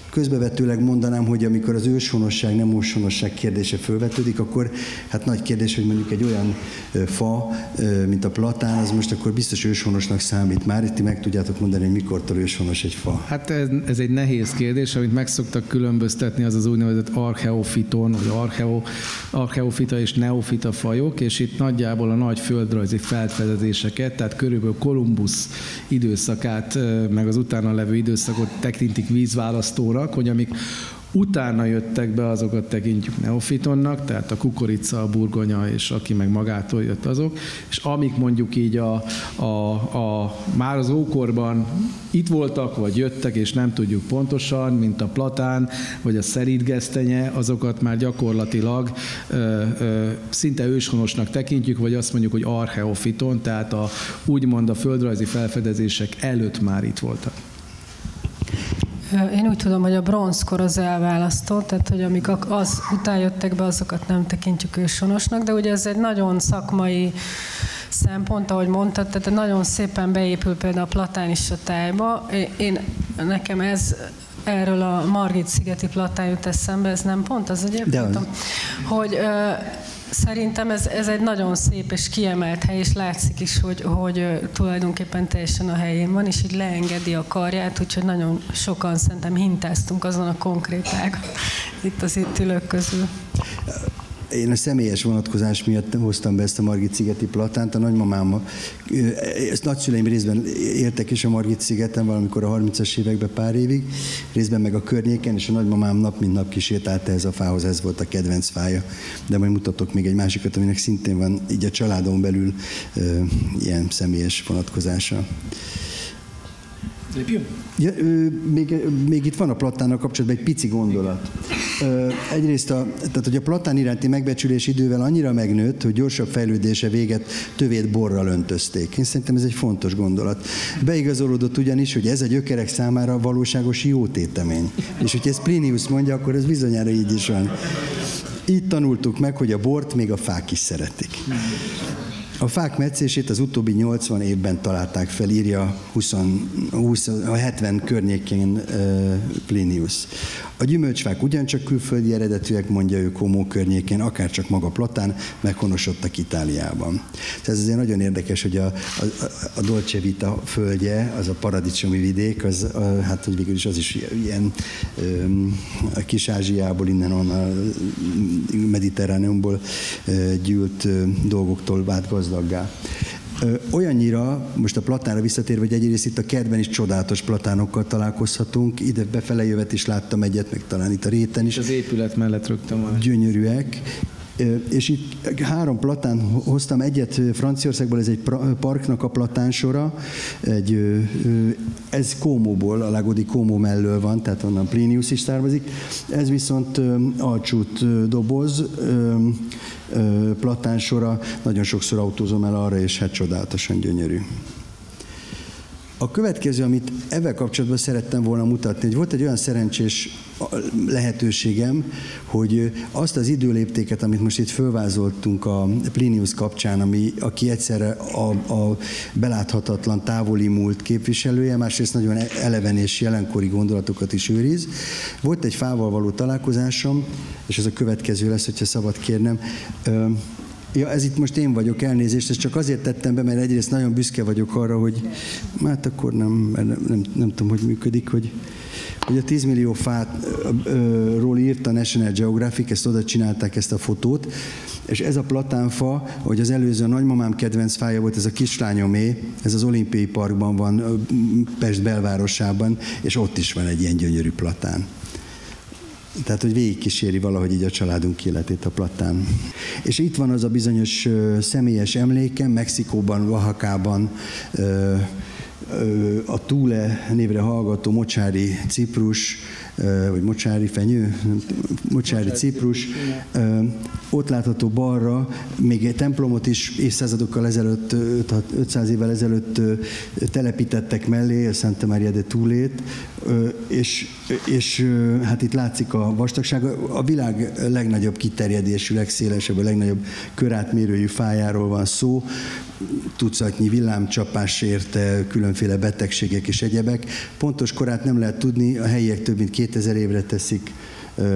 közbevetőleg mondanám, hogy amikor az őshonosság, nem őshonosság kérdése fölvetődik, akkor hát nagy kérdés, hogy mondjuk egy olyan fa, mint a platán, az most akkor biztos őshonosnak számít. Már itt meg tudjátok mondani, hogy mikortól őshonos egy fa? Hát ez, ez egy nehéz kérdés, amit meg szoktak különböztetni, az az úgynevezett archeofiton, vagy archeo, archeofita és neofita fajok, és itt nagyjából a nagy földrajzi felfedezéseket, tehát körülbelül Kolumbusz időszakát, meg az utána levő időszakot tekintik vízválasztóra, vannak, hogy amik utána jöttek be, azokat tekintjük neofitonnak, tehát a kukorica, a burgonya, és aki meg magától jött azok, és amik mondjuk így a, a, a, már az ókorban itt voltak, vagy jöttek, és nem tudjuk pontosan, mint a platán, vagy a szerítgesztenye, azokat már gyakorlatilag ö, ö, szinte őshonosnak tekintjük, vagy azt mondjuk, hogy archeofiton, tehát a, úgymond a földrajzi felfedezések előtt már itt voltak. Én úgy tudom, hogy a bronzkor az elválasztott, tehát hogy amik az után jöttek be, azokat nem tekintjük ősonosnak, de ugye ez egy nagyon szakmai szempont, ahogy mondtad, tehát nagyon szépen beépül például a platán is a tájba. Én, nekem ez erről a Margit szigeti platán jut eszembe, ez nem pont az egyébként, hogy Szerintem ez, ez egy nagyon szép és kiemelt hely, és látszik is, hogy, hogy tulajdonképpen teljesen a helyén van, és így leengedi a karját, úgyhogy nagyon sokan szerintem hintáztunk azon a konkrét itt az itt ülők közül. Én a személyes vonatkozás miatt hoztam be ezt a Margit szigeti platánt. A nagymamám, ezt nagyszüleim részben éltek is a Margit szigeten valamikor a 30-as években pár évig, részben meg a környéken, és a nagymamám nap mint nap kísértálta ez a fához, ez volt a kedvenc fája. De majd mutatok még egy másikat, aminek szintén van így a családon belül ilyen személyes vonatkozása. Lépjünk? Ja, még, még itt van a platánnal kapcsolatban egy pici gondolat. Egyrészt, a, tehát, hogy a platán iránti megbecsülés idővel annyira megnőtt, hogy gyorsabb fejlődése véget tövét borral öntözték. Én szerintem ez egy fontos gondolat. Beigazolódott ugyanis, hogy ez a gyökerek számára valóságos jó tétemény. És hogyha ezt Plinius mondja, akkor ez bizonyára így is van. Így tanultuk meg, hogy a bort még a fák is szeretik. A fák metszését az utóbbi 80 évben találták fel, írja 20, 20, a 70 környékén Plinius. A gyümölcsfák ugyancsak külföldi eredetűek, mondja ő Komó környékén, akár csak maga Platán, meghonosodtak Itáliában. Tehát ez azért nagyon érdekes, hogy a, a, a Dolce Vita földje, az a paradicsomi vidék, az, a, hát hogy végül is az is ilyen a Kis-Ázsiából, innen a Mediterráneumból gyűlt dolgoktól vált gazdaggá olyannyira, most a platára visszatérve, hogy egyrészt itt a kertben is csodálatos platánokkal találkozhatunk, ide befele jövet is láttam egyet, meg talán itt a réten is. Az épület mellett rögtön van. Gyönyörűek. És itt három platán hoztam, egyet Franciaországból, ez egy parknak a platánsora, egy, ez Kómóból, a Lagodi Kómó mellől van, tehát onnan Plinius is származik. Ez viszont alcsút doboz, platánsora, nagyon sokszor autózom el arra, és hát csodálatosan gyönyörű. A következő, amit ezzel kapcsolatban szerettem volna mutatni, hogy volt egy olyan szerencsés lehetőségem, hogy azt az időléptéket, amit most itt fölvázoltunk a Plinius kapcsán, ami, aki egyszerre a, a beláthatatlan távoli múlt képviselője, másrészt nagyon eleven és jelenkori gondolatokat is őriz. Volt egy fával való találkozásom, és ez a következő lesz, hogyha szabad kérnem. Ja, ez itt most én vagyok, elnézést, ezt csak azért tettem be, mert egyrészt nagyon büszke vagyok arra, hogy hát akkor nem, nem, nem, nem tudom, hogy működik, hogy, hogy a 10 millió fátról írt a National Geographic, ezt oda csinálták ezt a fotót, és ez a platánfa, hogy az előző a nagymamám kedvenc fája volt, ez a kislányomé, ez az olimpiai parkban van, Pest belvárosában, és ott is van egy ilyen gyönyörű platán. Tehát, hogy végigkíséri valahogy így a családunk életét a platán. És itt van az a bizonyos személyes emlékem, Mexikóban, Oaxacában, a Túle névre hallgató Mocsári Ciprus, vagy mocsári fenyő, mocsári ciprus. Ott látható balra még egy templomot is évszázadokkal ezelőtt, 500 évvel ezelőtt telepítettek mellé, a Santa Maria de Túlét, és, és hát itt látszik a vastagság. A világ legnagyobb kiterjedésű, legszélesebb, a legnagyobb körátmérőjű fájáról van szó tucatnyi villámcsapás érte, különféle betegségek és egyebek. Pontos korát nem lehet tudni, a helyiek több mint 2000 évre teszik,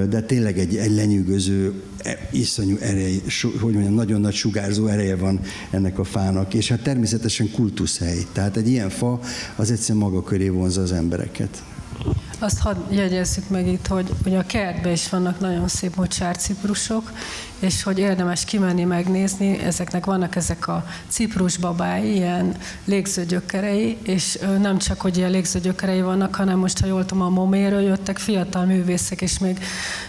de tényleg egy, egy lenyűgöző, e, iszonyú erej, hogy mondjam, nagyon nagy sugárzó ereje van ennek a fának, és hát természetesen kultuszhely. Tehát egy ilyen fa az egyszerűen maga köré vonza az embereket. Azt hadd jegyezzük meg itt, hogy, hogy a kertben is vannak nagyon szép mocsárciprusok, és hogy érdemes kimenni megnézni, ezeknek vannak ezek a ciprusbabái, ilyen légzőgyökerei, és nem csak, hogy ilyen légzőgyökerei vannak, hanem most, ha jól tudom, a moméről jöttek fiatal művészek, és még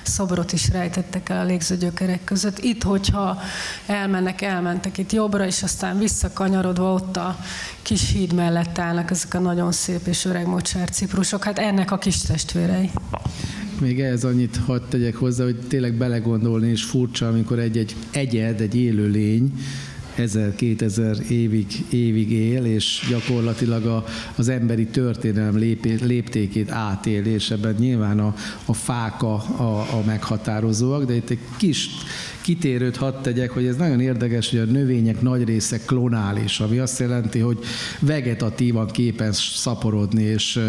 szobrot is rejtettek el a légzőgyökerek között. Itt, hogyha elmennek, elmentek itt jobbra, és aztán visszakanyarodva ott a kis híd mellett állnak ezek a nagyon szép és öreg mocsár ciprusok. Hát ennek a kis testvérei. Még ehhez annyit hadd tegyek hozzá, hogy tényleg belegondolni is furcsa, amikor egy-egy egyed, egy élő lény, 1000-2000 évig, évig él, és gyakorlatilag a, az emberi történelem lép, léptékét átél, és ebben nyilván a, a fák a, a, a meghatározóak, de itt egy kis kitérőt hadd tegyek, hogy ez nagyon érdekes, hogy a növények nagy része klonális, ami azt jelenti, hogy vegetatívan képes szaporodni, és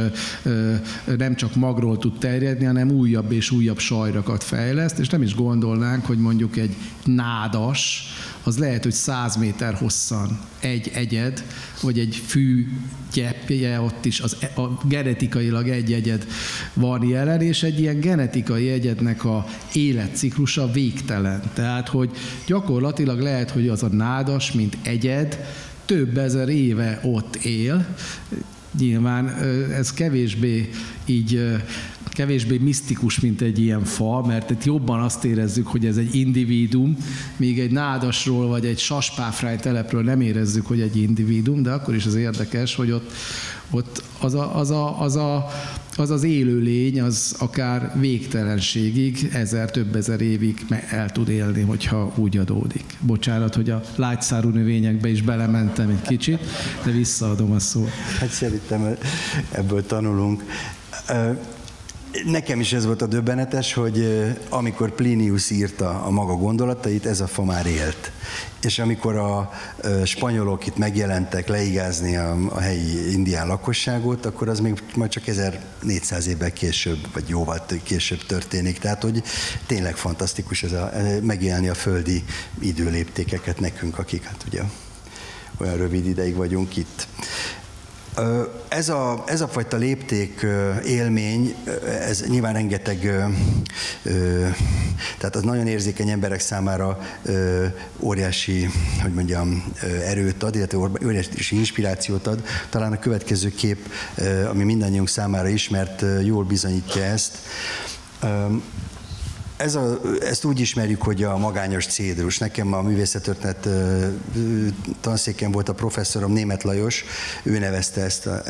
nem csak magról tud terjedni, hanem újabb és újabb sajrakat fejleszt, és nem is gondolnánk, hogy mondjuk egy nádas, az lehet, hogy 100 méter hosszan egy egyed, vagy egy fű gyepje, ott is az, e, a genetikailag egy egyed van jelen, és egy ilyen genetikai egyednek a életciklusa végtelen. Tehát, hogy gyakorlatilag lehet, hogy az a nádas, mint egyed, több ezer éve ott él, nyilván ez kevésbé így kevésbé misztikus, mint egy ilyen fa, mert itt jobban azt érezzük, hogy ez egy individum, míg egy nádasról vagy egy saspáfráj telepről nem érezzük, hogy egy individum, de akkor is az érdekes, hogy ott, ott az, a, az, a, az, a, az az élő lény, az akár végtelenségig, ezer, több ezer évig el tud élni, hogyha úgy adódik. Bocsánat, hogy a lágyszárú növényekbe is belementem egy kicsit, de visszaadom a szót. Hát szerintem ebből tanulunk. Nekem is ez volt a döbbenetes, hogy amikor Plinius írta a maga gondolatait, ez a fa már élt. És amikor a spanyolok itt megjelentek leigázni a, a helyi indián lakosságot, akkor az még majd csak 1400 évvel később, vagy jóval később történik. Tehát, hogy tényleg fantasztikus ez a, megélni a földi időléptékeket nekünk, akik hát ugye olyan rövid ideig vagyunk itt. Ez a, ez a fajta lépték élmény, ez nyilván rengeteg, tehát az nagyon érzékeny emberek számára óriási, hogy mondjam, erőt ad, illetve óriási inspirációt ad. Talán a következő kép, ami mindannyiunk számára ismert, jól bizonyítja ezt. Ez a, ezt úgy ismerjük, hogy a magányos cédrus. Nekem a művészettörténet tanszéken volt a professzorom, Német Lajos, ő nevezte ezt a,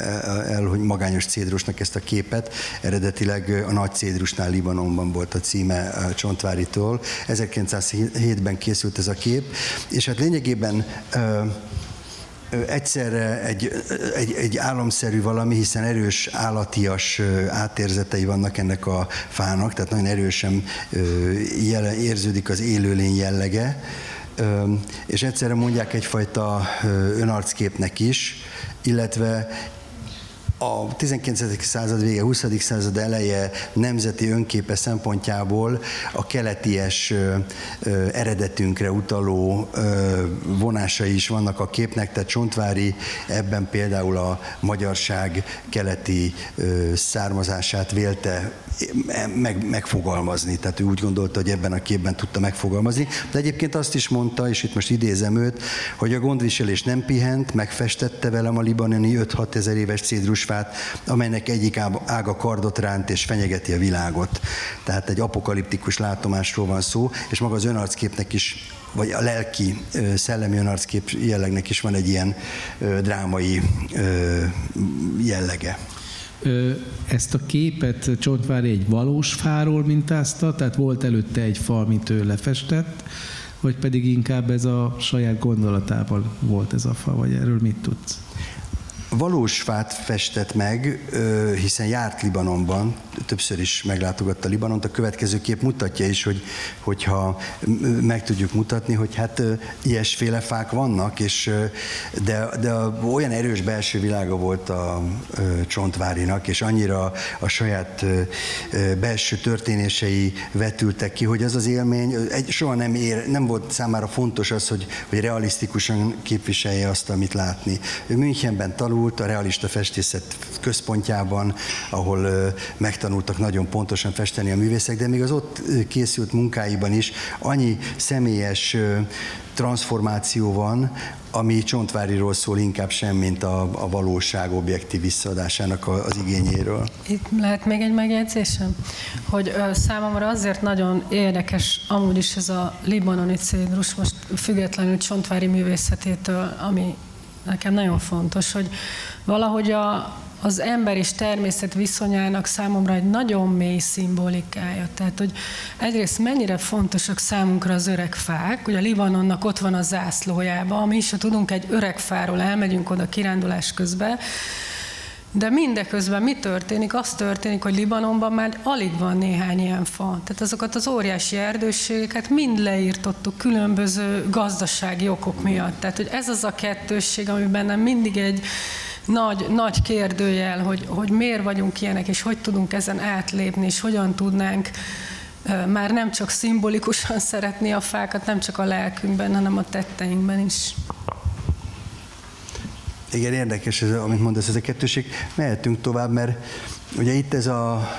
el, hogy magányos cédrusnak ezt a képet. Eredetileg a nagy cédrusnál Libanonban volt a címe a Csontváritól. 1907-ben készült ez a kép, és hát lényegében egyszerre egy, egy, egy álomszerű valami, hiszen erős állatias átérzetei vannak ennek a fának, tehát nagyon erősen érződik az élőlény jellege, és egyszerre mondják egyfajta önarcképnek is, illetve a 19. század vége, 20. század eleje nemzeti önképe szempontjából a keleties eredetünkre utaló vonásai is vannak a képnek, tehát Csontvári ebben például a magyarság keleti származását vélte meg, megfogalmazni. Tehát ő úgy gondolta, hogy ebben a képben tudta megfogalmazni. De egyébként azt is mondta, és itt most idézem őt, hogy a gondviselés nem pihent, megfestette velem a libanoni 5-6 ezer éves cédrusfát, amelynek egyik ága kardot ránt és fenyegeti a világot. Tehát egy apokaliptikus látomásról van szó, és maga az önarcképnek is vagy a lelki, szellemi önarckép jellegnek is van egy ilyen drámai jellege. Ezt a képet Csontvári egy valós fáról mintázta, tehát volt előtte egy fa, amit ő lefestett, vagy pedig inkább ez a saját gondolatában volt ez a fa, vagy erről mit tudsz? Valós fát festett meg, hiszen járt Libanonban, többször is meglátogatta Libanont. A következő kép mutatja is, hogy, hogyha meg tudjuk mutatni, hogy hát ilyesféle fák vannak, és, de, de olyan erős belső világa volt a Csontvárinak, és annyira a saját belső történései vetültek ki, hogy az az élmény egy, soha nem, ér, nem volt számára fontos az, hogy, hogy realisztikusan képviselje azt, amit látni. Ő Münchenben tanult, tanult a realista festészet központjában, ahol megtanultak nagyon pontosan festeni a művészek, de még az ott készült munkáiban is annyi személyes transformáció van, ami Csontváriról szól inkább sem, mint a, a valóság objektív visszaadásának az igényéről. Itt lehet még egy megjegyzésem, hogy ö, számomra azért nagyon érdekes amúgy is ez a libanoni cédrus, most függetlenül Csontvári művészetétől, ami nekem nagyon fontos, hogy valahogy a, az ember és természet viszonyának számomra egy nagyon mély szimbolikája. Tehát, hogy egyrészt mennyire fontosak számunkra az öreg fák, ugye a Libanonnak ott van a zászlójába, ami is, ha tudunk egy öreg fáról, elmegyünk oda kirándulás közben, de mindeközben mi történik? Az történik, hogy Libanonban már alig van néhány ilyen fa. Tehát azokat az óriási erdőségeket mind leírtottuk különböző gazdasági okok miatt. Tehát, hogy ez az a kettősség, ami bennem mindig egy nagy, nagy kérdőjel, hogy, hogy miért vagyunk ilyenek, és hogy tudunk ezen átlépni, és hogyan tudnánk már nem csak szimbolikusan szeretni a fákat, nem csak a lelkünkben, hanem a tetteinkben is. Igen, érdekes, ez, amit mondasz, ez a kettőség. Mehetünk tovább, mert ugye itt ez a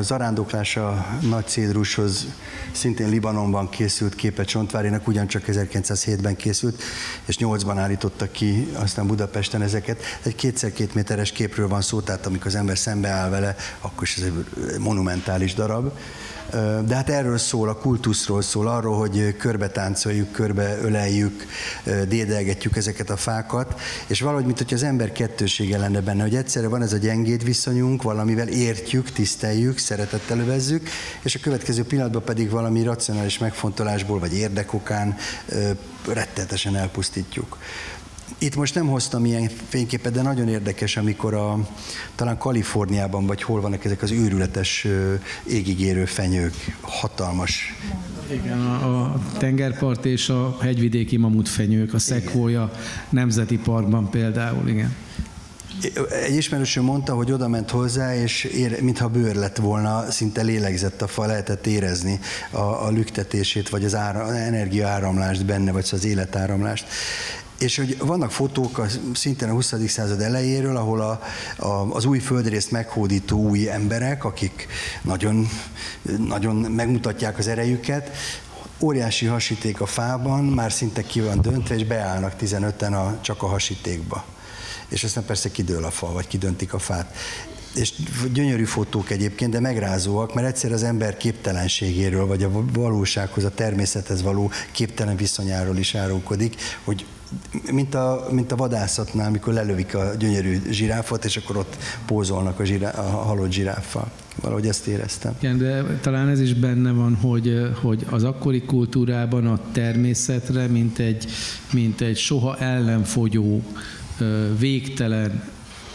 zarándoklás a nagy cédrushoz szintén Libanonban készült képe Csontvárinak, ugyancsak 1907-ben készült, és 8-ban állítottak ki aztán Budapesten ezeket. Egy kétszer két méteres képről van szó, tehát amikor az ember szembeáll vele, akkor is ez egy monumentális darab. De hát erről szól, a kultuszról szól, arról, hogy körbe táncoljuk, körbe öleljük, dédelgetjük ezeket a fákat, és valahogy, mint hogy az ember kettősége lenne benne, hogy egyszerre van ez a gyengéd viszonyunk, valamivel értjük, tiszteljük, szeretettel övezzük, és a következő pillanatban pedig valami racionális megfontolásból, vagy érdekokán rettetesen elpusztítjuk. Itt most nem hoztam ilyen fényképet, de nagyon érdekes, amikor a, talán Kaliforniában, vagy hol vannak ezek az őrületes égigérő fenyők, hatalmas. Igen, a, tengerpart és a hegyvidéki mamutfenyők, a Sequoia Nemzeti Parkban például, igen. Egy ismerősöm mondta, hogy oda ment hozzá, és ér, mintha bőr lett volna, szinte lélegzett a fa, lehetett érezni a, a lüktetését, vagy az ára, energiaáramlást benne, vagy az életáramlást. És hogy vannak fotók a, szintén a 20. század elejéről, ahol a, a, az új földrészt meghódító új emberek, akik nagyon, nagyon megmutatják az erejüket, óriási hasíték a fában, már szinte ki van döntve, és beállnak 15-en a, csak a hasítékba. És aztán persze kidől a fa, vagy kidöntik a fát és gyönyörű fotók egyébként, de megrázóak, mert egyszer az ember képtelenségéről, vagy a valósághoz, a természethez való képtelen viszonyáról is árulkodik, hogy mint a, mint a vadászatnál, amikor lelövik a gyönyörű zsiráfot, és akkor ott pózolnak a, zsirá, a halott zsiráffal. Valahogy ezt éreztem. Igen, de talán ez is benne van, hogy, hogy az akkori kultúrában a természetre, mint egy, mint egy soha ellenfogyó, végtelen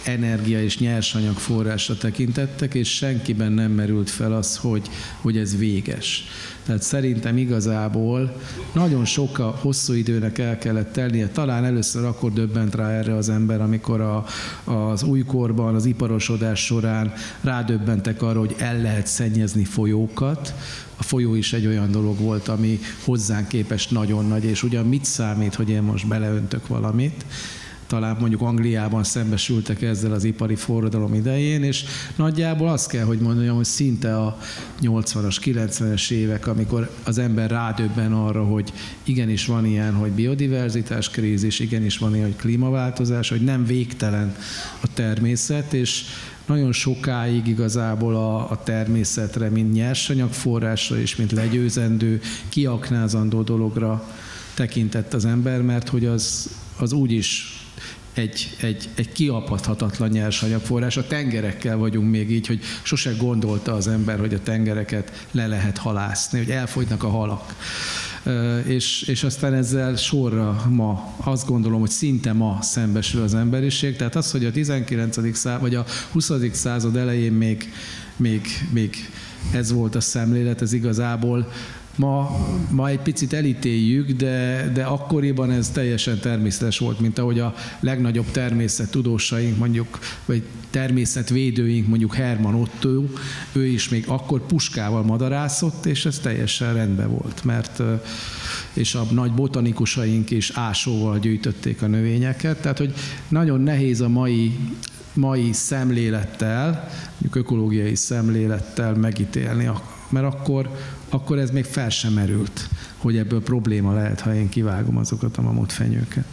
energia és nyersanyag forrásra tekintettek, és senkiben nem merült fel az, hogy, hogy ez véges. Tehát szerintem igazából nagyon sok a hosszú időnek el kellett telnie. Talán először akkor döbbent rá erre az ember, amikor a, az újkorban, az iparosodás során rádöbbentek arra, hogy el lehet szennyezni folyókat, a folyó is egy olyan dolog volt, ami hozzánk képest nagyon nagy, és ugyan mit számít, hogy én most beleöntök valamit, talán mondjuk Angliában szembesültek ezzel az ipari forradalom idején, és nagyjából azt kell, hogy mondjam, hogy szinte a 80-as, 90-es évek, amikor az ember rádöbben arra, hogy igenis van ilyen, hogy biodiverzitás krízis, igenis van ilyen, hogy klímaváltozás, hogy nem végtelen a természet, és nagyon sokáig igazából a, a természetre, mint nyersanyagforrásra és mint legyőzendő, kiaknázandó dologra tekintett az ember, mert hogy az, az úgy is egy, egy, egy kiapadhatatlan nyersanyagforrás. A tengerekkel vagyunk még így, hogy sose gondolta az ember, hogy a tengereket le lehet halászni, hogy elfogynak a halak és, és aztán ezzel sorra ma azt gondolom, hogy szinte ma szembesül az emberiség. Tehát az, hogy a 19. század, vagy a 20. század elején még, még, még ez volt a szemlélet, ez igazából Ma, ma egy picit elítéljük, de, de akkoriban ez teljesen természetes volt, mint ahogy a legnagyobb természettudósaink, mondjuk, vagy természetvédőink, mondjuk Herman Otto, ő is még akkor puskával madarászott, és ez teljesen rendben volt, mert és a nagy botanikusaink is ásóval gyűjtötték a növényeket, tehát hogy nagyon nehéz a mai mai szemlélettel, mondjuk ökológiai szemlélettel megítélni, mert akkor, akkor ez még fel sem merült, hogy ebből probléma lehet, ha én kivágom azokat a mamutfenyőket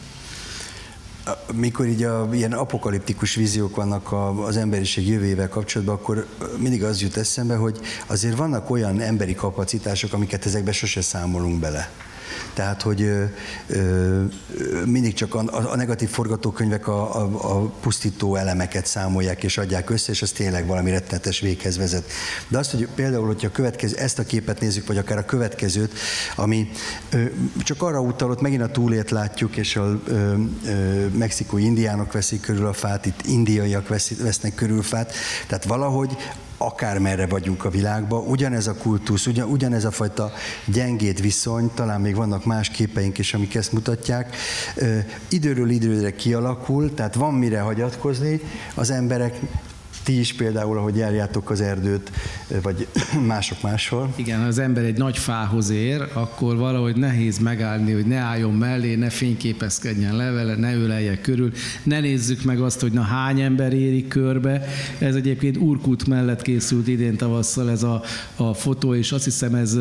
mikor így a, ilyen apokaliptikus víziók vannak a, az emberiség jövőjével kapcsolatban, akkor mindig az jut eszembe, hogy azért vannak olyan emberi kapacitások, amiket ezekbe sose számolunk bele. Tehát, hogy ö, ö, mindig csak a, a negatív forgatókönyvek a, a, a pusztító elemeket számolják és adják össze, és az tényleg valami rettenetes véghez vezet. De azt, hogy például, hogyha a következő, ezt a képet nézzük, vagy akár a következőt, ami ö, csak arra utalott, megint a túlét látjuk, és a ö, ö, mexikói indiánok veszik körül a fát, itt indiaiak vesznek körül fát, tehát valahogy akármerre vagyunk a világban, ugyanez a kultusz, ugyan, ugyanez a fajta gyengét viszony, talán még vannak más képeink is, amik ezt mutatják, időről időre kialakul, tehát van mire hagyatkozni, az emberek ti is például, ahogy járjátok az erdőt, vagy mások máshol. Igen, az ember egy nagy fához ér, akkor valahogy nehéz megállni, hogy ne álljon mellé, ne fényképezkedjen levele, ne ölelje körül, ne nézzük meg azt, hogy na hány ember éri körbe. Ez egyébként Urkut mellett készült idén tavasszal ez a, a fotó, és azt hiszem ez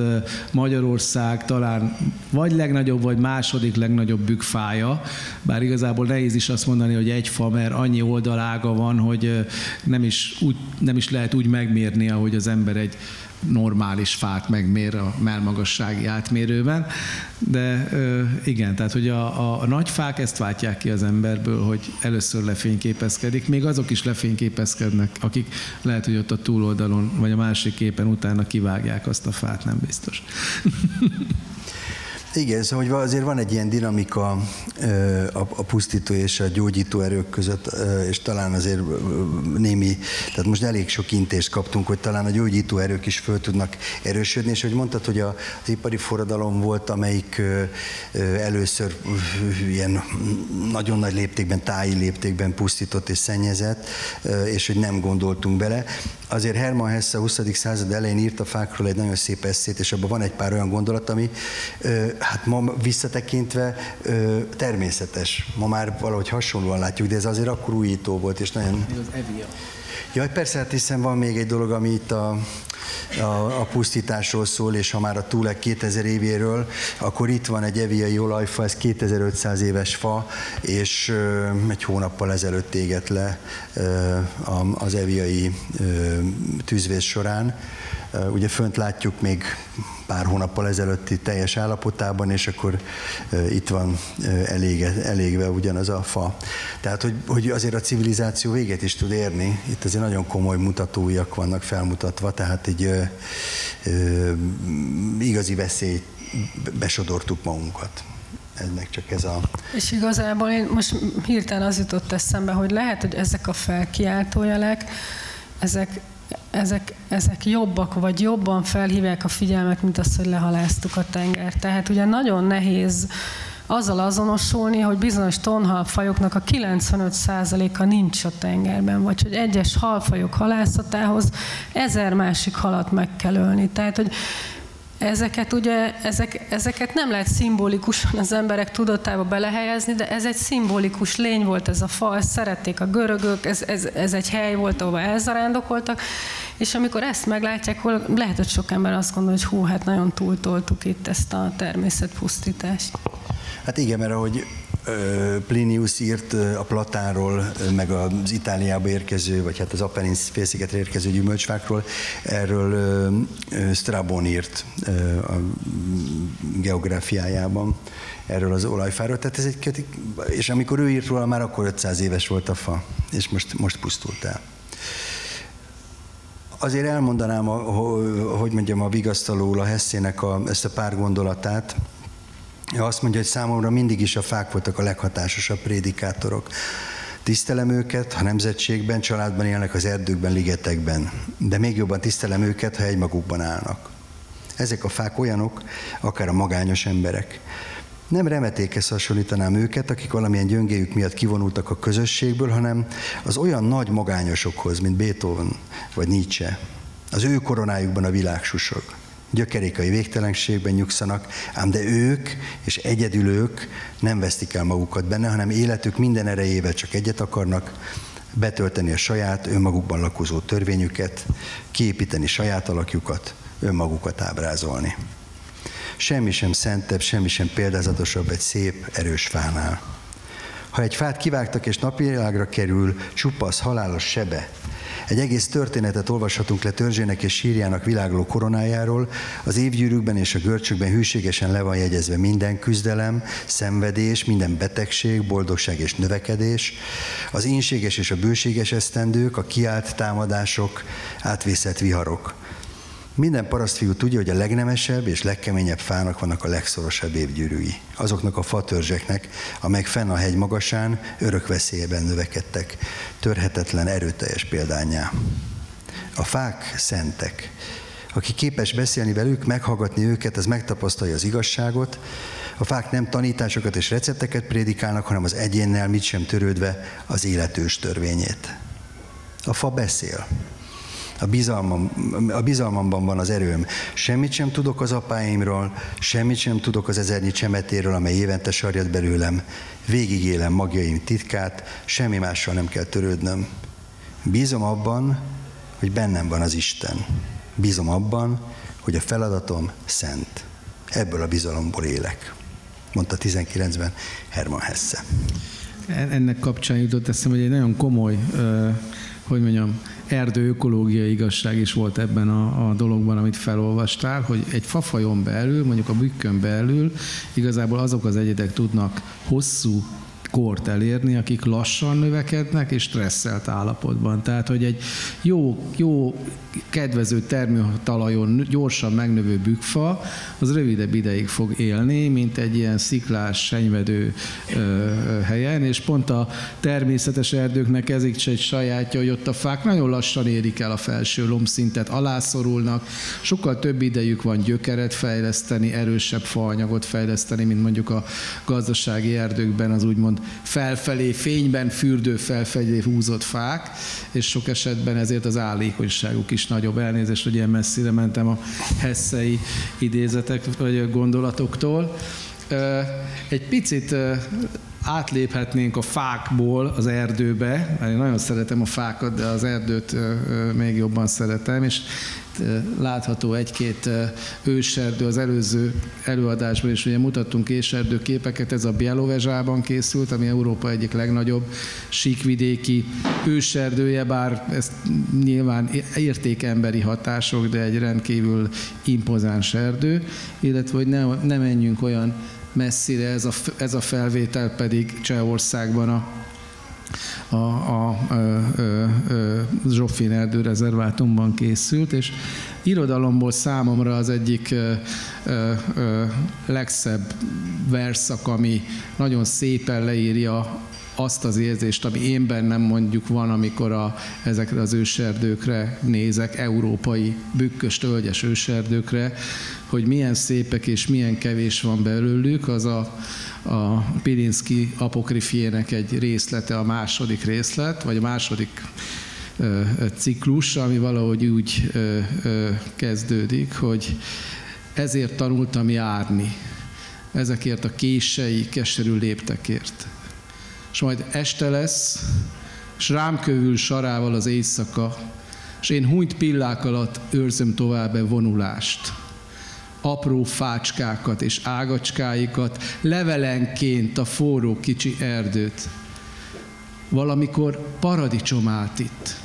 Magyarország talán vagy legnagyobb, vagy második legnagyobb bükfája, bár igazából nehéz is azt mondani, hogy egy fa, mert annyi oldalága van, hogy nem is is, úgy, nem is lehet úgy megmérni, ahogy az ember egy normális fát megmér a melmagassági átmérőben, de igen, tehát hogy a, a, a nagy fák ezt váltják ki az emberből, hogy először lefényképezkedik, még azok is lefényképezkednek, akik lehet, hogy ott a túloldalon, vagy a másik képen utána kivágják azt a fát, nem biztos. Igen, szóval hogy azért van egy ilyen dinamika a pusztító és a gyógyító erők között, és talán azért némi, tehát most elég sok intést kaptunk, hogy talán a gyógyító erők is föl tudnak erősödni, és hogy mondtad, hogy az ipari forradalom volt, amelyik először ilyen nagyon nagy léptékben, táji léptékben pusztított és szennyezett, és hogy nem gondoltunk bele. Azért Hermann Hesse a 20. század elején írt a fákról egy nagyon szép eszét, és abban van egy pár olyan gondolat, ami hát ma visszatekintve természetes. Ma már valahogy hasonlóan látjuk, de ez azért akkor újító volt, és nagyon... Az Evia. Jaj, persze, hát hiszen van még egy dolog, ami itt a, a, a pusztításról szól, és ha már a túlek 2000 évéről, akkor itt van egy eviai olajfa, ez 2500 éves fa, és ö, egy hónappal ezelőtt égett le ö, az eviai ö, tűzvész során. Ugye fönt látjuk még pár hónappal ezelőtti teljes állapotában, és akkor itt van elége, elégve ugyanaz a fa. Tehát, hogy, hogy azért a civilizáció véget is tud érni, itt azért nagyon komoly mutatóiak vannak felmutatva, tehát egy ö, ö, igazi veszélyt besodortuk magunkat ennek csak ez a... És igazából én most hirtelen az jutott eszembe, hogy lehet, hogy ezek a felkiáltójelek, ezek ezek, ezek jobbak, vagy jobban felhívják a figyelmet, mint az, hogy lehaláztuk a tenger. Tehát ugye nagyon nehéz azzal azonosulni, hogy bizonyos tonhalfajoknak a 95%-a nincs a tengerben, vagy hogy egyes halfajok halászatához ezer másik halat meg kell ölni. Tehát, hogy ezeket ugye, ezek, ezeket nem lehet szimbolikusan az emberek tudatába belehelyezni, de ez egy szimbolikus lény volt ez a fa, ezt szerették a görögök, ez, ez, ez egy hely volt, ahova elzarándokoltak, és amikor ezt meglátják, lehet, hogy sok ember azt gondolja, hogy hú, hát nagyon túltoltuk itt ezt a természetpusztítást. Hát igen, mert ahogy Plinius írt a Platánról, meg az Itáliába érkező, vagy hát az Apennin félszigetre érkező gyümölcsfákról, erről Strabon írt a geográfiájában, erről az olajfáról. Tehát ez egy, és amikor ő írt róla, már akkor 500 éves volt a fa, és most, most pusztult el. Azért elmondanám, a, hogy mondjam, a vigasztaló a Hesszének a, ezt a pár gondolatát. Azt mondja, hogy számomra mindig is a fák voltak a leghatásosabb prédikátorok. Tisztelem őket, ha nemzetségben, családban élnek az erdőkben, ligetekben, de még jobban tisztelem őket, ha egymagukban állnak. Ezek a fák olyanok, akár a magányos emberek. Nem remetékhez hasonlítanám őket, akik valamilyen gyöngéjük miatt kivonultak a közösségből, hanem az olyan nagy magányosokhoz, mint Beethoven vagy Nietzsche. Az ő koronájukban a világ susog. Gyökerékai végtelenségben nyugszanak, ám de ők, és egyedül ők nem vesztik el magukat benne, hanem életük minden erejével csak egyet akarnak, betölteni a saját önmagukban lakozó törvényüket, kiépíteni saját alakjukat, önmagukat ábrázolni. Semmi sem szentebb, semmi sem példázatosabb egy szép, erős fánál. Ha egy fát kivágtak és napvilágra kerül, csupasz, halálos sebe, egy egész történetet olvashatunk le törzsének és sírjának világló koronájáról, az évgyűrűkben és a görcsökben hűségesen le van jegyezve minden küzdelem, szenvedés, minden betegség, boldogság és növekedés, az ínséges és a bőséges esztendők, a kiált támadások, átvészett viharok. Minden parasztfiú tudja, hogy a legnemesebb és legkeményebb fának vannak a legszorosabb évgyűrűi. Azoknak a fatörzseknek, amelyek fenn a hegy magasán örök veszélyben növekedtek. Törhetetlen, erőteljes példányá. A fák szentek. Aki képes beszélni velük, meghallgatni őket, az megtapasztalja az igazságot. A fák nem tanításokat és recepteket prédikálnak, hanem az egyénnel mit sem törődve az életős törvényét. A fa beszél. A, bizalmam, a bizalmamban van az erőm. Semmit sem tudok az apáimról, semmit sem tudok az ezernyi csemetéről, amely évente sarjad belőlem. Végigélem magjaim titkát, semmi mással nem kell törődnöm. Bízom abban, hogy bennem van az Isten. Bízom abban, hogy a feladatom szent. Ebből a bizalomból élek. Mondta 19-ben Herman Hesse. Ennek kapcsán jutott eszembe, hogy egy nagyon komoly, hogy mondjam, erdő ökológiai igazság is volt ebben a, a dologban, amit felolvastál, hogy egy fafajon belül, mondjuk a bükkön belül igazából azok az egyedek tudnak hosszú kort elérni, akik lassan növekednek és stresszelt állapotban. Tehát, hogy egy jó, jó kedvező termőtalajon gyorsan megnövő bükfa, az rövidebb ideig fog élni, mint egy ilyen sziklás, senyvedő ö, helyen, és pont a természetes erdőknek ez egy sajátja, hogy ott a fák nagyon lassan érik el a felső lombszintet, alászorulnak, sokkal több idejük van gyökeret fejleszteni, erősebb faanyagot fejleszteni, mint mondjuk a gazdasági erdőkben az úgymond felfelé, fényben fürdő felfelé húzott fák, és sok esetben ezért az állékonyságuk is nagyobb. Elnézést, hogy ilyen messzire mentem a hesszei idézetek vagy gondolatoktól. Egy picit átléphetnénk a fákból az erdőbe, én nagyon szeretem a fákat, de az erdőt még jobban szeretem, és látható egy-két őserdő az előző előadásban is, ugye mutattunk őserdő képeket, ez a Bielovezsában készült, ami Európa egyik legnagyobb síkvidéki őserdője, bár ez nyilván értékemberi hatások, de egy rendkívül impozáns erdő, illetve hogy ne, ne menjünk olyan messzire, ez a, ez a felvétel pedig Csehországban a a, a, a, a Zsoffin erdőrezervátumban készült, és irodalomból számomra az egyik ö, ö, ö, legszebb verszak, ami nagyon szépen leírja azt az érzést, ami én bennem mondjuk van, amikor a, ezekre az őserdőkre nézek, európai, bükkös, tölgyes őserdőkre, hogy milyen szépek és milyen kevés van belőlük, az a, a Pilinszki apokrifjének egy részlete, a második részlet, vagy a második ciklus, ami valahogy úgy kezdődik, hogy ezért tanultam járni, ezekért a kései, keserű léptekért. És majd este lesz, és rám kövül sarával az éjszaka, és én hunyt pillák alatt őrzöm tovább vonulást apró fácskákat és ágacskáikat, levelenként a forró kicsi erdőt. Valamikor paradicsom állt itt.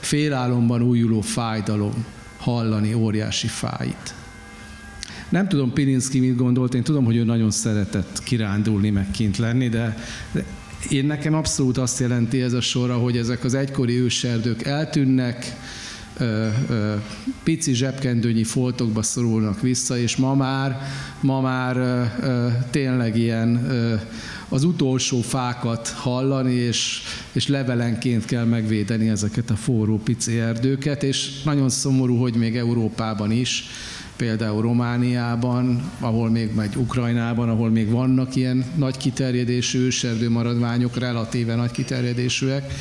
Félálomban újuló fájdalom, hallani óriási fájt. Nem tudom Pilinszki mit gondolt, én tudom, hogy ő nagyon szeretett kirándulni, meg kint lenni, de, de én nekem abszolút azt jelenti ez a sorra, hogy ezek az egykori őserdők eltűnnek, ö, ö, pici zsebkendőnyi foltokba szorulnak vissza, és ma már, ma már ö, ö, tényleg ilyen ö, az utolsó fákat hallani, és, és levelenként kell megvédeni ezeket a forró pici erdőket, és nagyon szomorú, hogy még Európában is, például Romániában, ahol még megy Ukrajnában, ahol még vannak ilyen nagy kiterjedésű őserdő maradványok, relatíve nagy kiterjedésűek,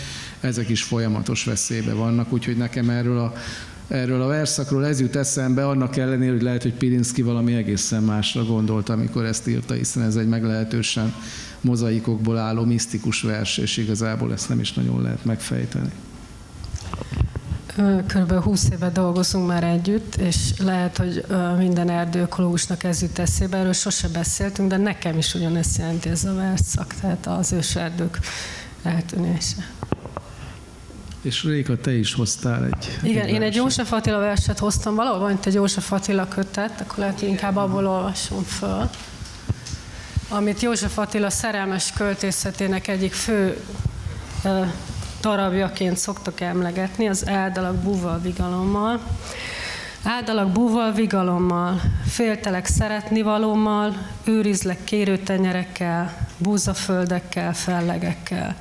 ezek is folyamatos veszélybe vannak, úgyhogy nekem erről a erről a verszakról ez jut eszembe, annak ellenére, hogy lehet, hogy Pirinszki valami egészen másra gondolt, amikor ezt írta, hiszen ez egy meglehetősen mozaikokból álló misztikus vers, és igazából ezt nem is nagyon lehet megfejteni. Körülbelül 20 éve dolgozunk már együtt, és lehet, hogy minden erdőökológusnak ez jut eszébe, erről sose beszéltünk, de nekem is ugyanezt jelenti ez a verszak, tehát az őserdők eltűnése. És Réka, te is hoztál egy Igen, egy én egy József Attila verset hoztam, valahol van itt egy József Attila kötet, akkor lehet, hogy inkább abból olvasom föl. Amit József Attila szerelmes költészetének egyik fő uh, darabjaként szoktak emlegetni, az Áldalak búval vigalommal. Áldalak búval vigalommal, féltelek szeretnivalommal, őrizlek kérőtenyerekkel, búzaföldekkel, fellegekkel.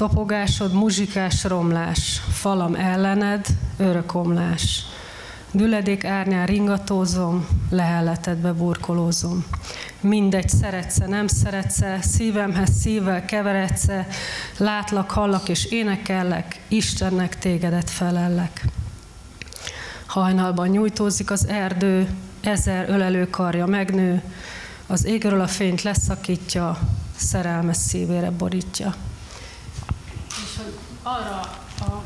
Topogásod, muzsikás romlás, falam ellened, örökomlás. Düledék árnyán ringatózom, lehelletedbe burkolózom. Mindegy, szeretsze, nem szeretsze, szívemhez szívvel keveredsze, látlak, hallak és énekellek, Istennek tégedet felellek. Hajnalban nyújtózik az erdő, ezer ölelő karja megnő, az égről a fényt leszakítja, szerelmes szívére borítja. Arra a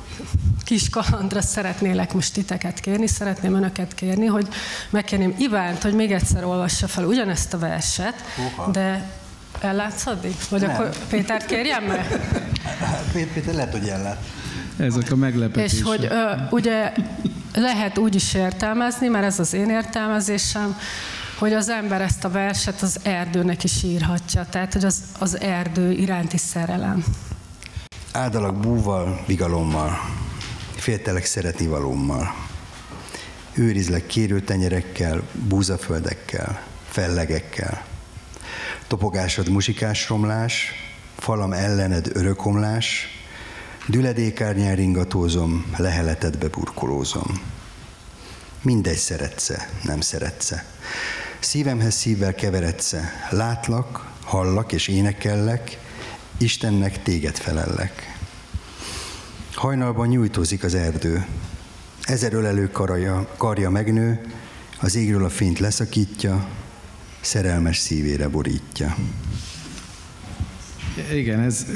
kis kalandra szeretnélek most titeket kérni, szeretném önöket kérni, hogy megkérném Ivánt, hogy még egyszer olvassa fel ugyanezt a verset, Uha. de ellátsz addig? Vagy Nem. akkor Pétert kérjem meg? Péter lehet, hogy ellát. Ezek a meglepetések. És hogy ö, ugye lehet úgy is értelmezni, mert ez az én értelmezésem, hogy az ember ezt a verset az erdőnek is írhatja, tehát hogy az, az erdő iránti szerelem. Áldalak búval, vigalommal, féltelek szeretni valómmal. Őrizlek kérőtenyerekkel, búzaföldekkel, fellegekkel. Topogásod musikás romlás, falam ellened örökomlás, düledékárnyán ringatózom, leheletedbe burkolózom. Mindegy szeretsze, nem szeretsze. Szívemhez szívvel keveredsze, látlak, hallak és énekellek, Istennek téged felellek. Hajnalban nyújtózik az erdő, ezer ölelő karja, karja megnő, az égről a fényt leszakítja, szerelmes szívére borítja. Igen, ez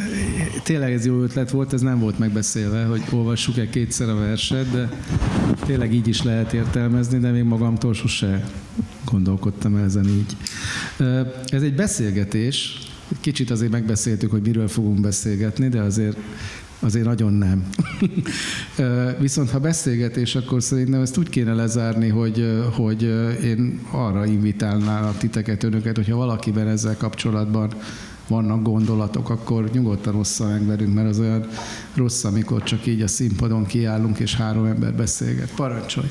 tényleg ez jó ötlet volt, ez nem volt megbeszélve, hogy olvassuk-e kétszer a verset, de tényleg így is lehet értelmezni, de még magamtól sose gondolkodtam ezen így. Ez egy beszélgetés, Kicsit azért megbeszéltük, hogy miről fogunk beszélgetni, de azért azért nagyon nem. Viszont ha beszélgetés, akkor szerintem ezt úgy kéne lezárni, hogy, hogy én arra invitálnálak titeket, önöket, hogyha valakiben ezzel kapcsolatban vannak gondolatok, akkor nyugodtan ossza meg velünk, mert az olyan rossz, amikor csak így a színpadon kiállunk, és három ember beszélget. Parancsolj!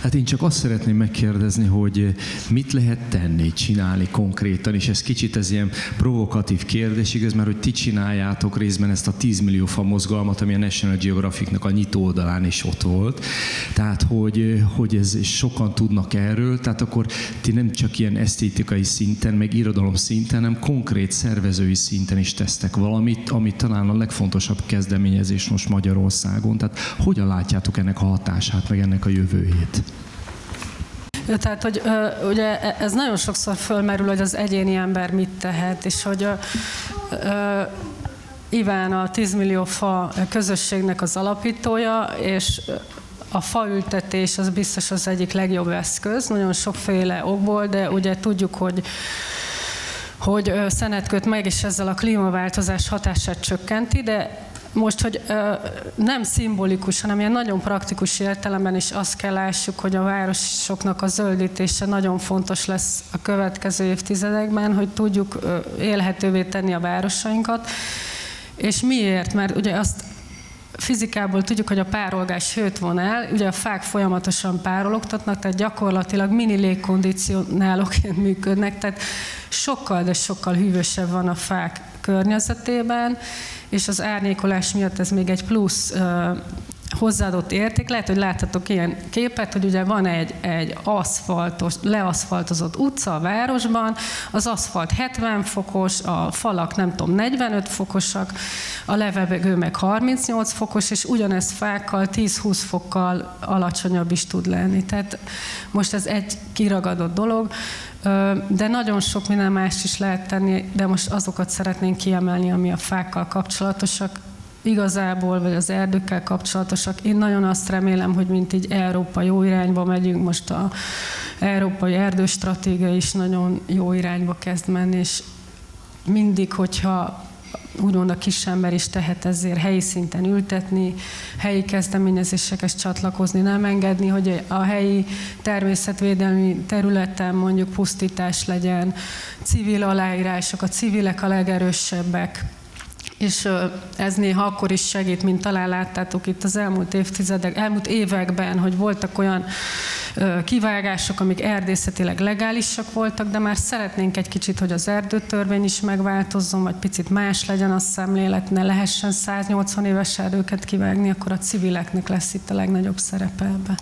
Hát én csak azt szeretném megkérdezni, hogy eh, mit lehet tenni, csinálni konkrétan, és ez kicsit ez ilyen provokatív kérdés, igaz, mert hogy ti csináljátok részben ezt a 10 millió fa mozgalmat, ami a National Geographicnak a nyitó oldalán is ott volt. Tehát, hogy, eh, hogy ez sokan tudnak erről, tehát akkor ti nem csak ilyen esztétikai szinten, meg irodalom szinten, hanem konkrét szervezői szinten is tesztek valamit, ami talán a legfontosabb kezdeményezés most Magyarországon. Tehát hogyan látjátok ennek a hatását, meg ennek a jövőjét? Tehát, hogy ugye e, ez nagyon sokszor fölmerül, hogy az egyéni ember mit tehet, és hogy Iván a 10 millió fa közösségnek az alapítója, és a faültetés az biztos az egyik legjobb eszköz, nagyon sokféle okból, de ugye tudjuk, hogy hogy szenet köt meg, és ezzel a klímaváltozás hatását csökkenti, de most, hogy ö, nem szimbolikus, hanem ilyen nagyon praktikus értelemben is azt kell lássuk, hogy a városoknak a zöldítése nagyon fontos lesz a következő évtizedekben, hogy tudjuk ö, élhetővé tenni a városainkat. És miért? Mert ugye azt fizikából tudjuk, hogy a párolgás hőt von el, ugye a fák folyamatosan párologtatnak, tehát gyakorlatilag mini légkondicionálóként működnek, tehát sokkal, de sokkal hűvösebb van a fák környezetében, és az árnyékolás miatt ez még egy plusz hozzáadott érték. Lehet, hogy láthatok ilyen képet, hogy ugye van egy, egy aszfaltos, leaszfaltozott utca a városban, az aszfalt 70 fokos, a falak nem tudom 45 fokosak, a levegő meg 38 fokos, és ugyanez fákkal 10-20 fokkal alacsonyabb is tud lenni. Tehát most ez egy kiragadott dolog, de nagyon sok minden más is lehet tenni, de most azokat szeretnénk kiemelni, ami a fákkal kapcsolatosak igazából, vagy az erdőkkel kapcsolatosak. Én nagyon azt remélem, hogy mint így Európa jó irányba megyünk, most a európai erdőstratégia is nagyon jó irányba kezd menni, és mindig, hogyha úgymond a kisember is tehet ezért helyi szinten ültetni, helyi kezdeményezésekhez csatlakozni, nem engedni, hogy a helyi természetvédelmi területen mondjuk pusztítás legyen, civil aláírások, a civilek a legerősebbek, és ez néha akkor is segít, mint talán láttátok itt az elmúlt évtizedek, elmúlt években, hogy voltak olyan kivágások, amik erdészetileg legálisak voltak, de már szeretnénk egy kicsit, hogy az erdőtörvény is megváltozzon, vagy picit más legyen a szemlélet, ne lehessen 180 éves erdőket kivágni, akkor a civileknek lesz itt a legnagyobb szerepe ebbe.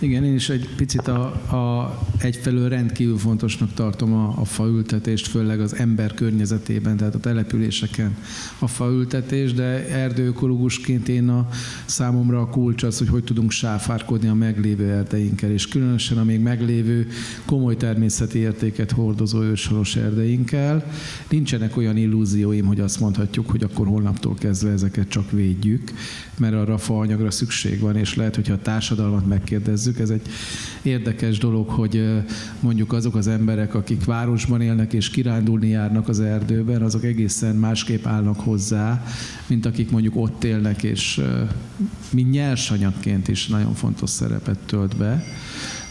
Igen, én is egy picit a, a egyfelől rendkívül fontosnak tartom a, a faültetést, főleg az ember környezetében, tehát a településeken a faültetés, de erdőökológusként én a számomra a kulcs az, hogy hogy tudunk sáfárkodni a meglévő erdeinkkel, és különösen a még meglévő komoly természeti értéket hordozó őshonos erdeinkkel. Nincsenek olyan illúzióim, hogy azt mondhatjuk, hogy akkor holnaptól kezdve ezeket csak védjük, mert arra a faanyagra szükség van, és lehet, hogyha a társadalmat megkérdezzük, ez egy érdekes dolog, hogy mondjuk azok az emberek, akik városban élnek és kirándulni járnak az erdőben, azok egészen másképp állnak hozzá, mint akik mondjuk ott élnek, és mint nyersanyagként is nagyon fontos szerepet tölt be.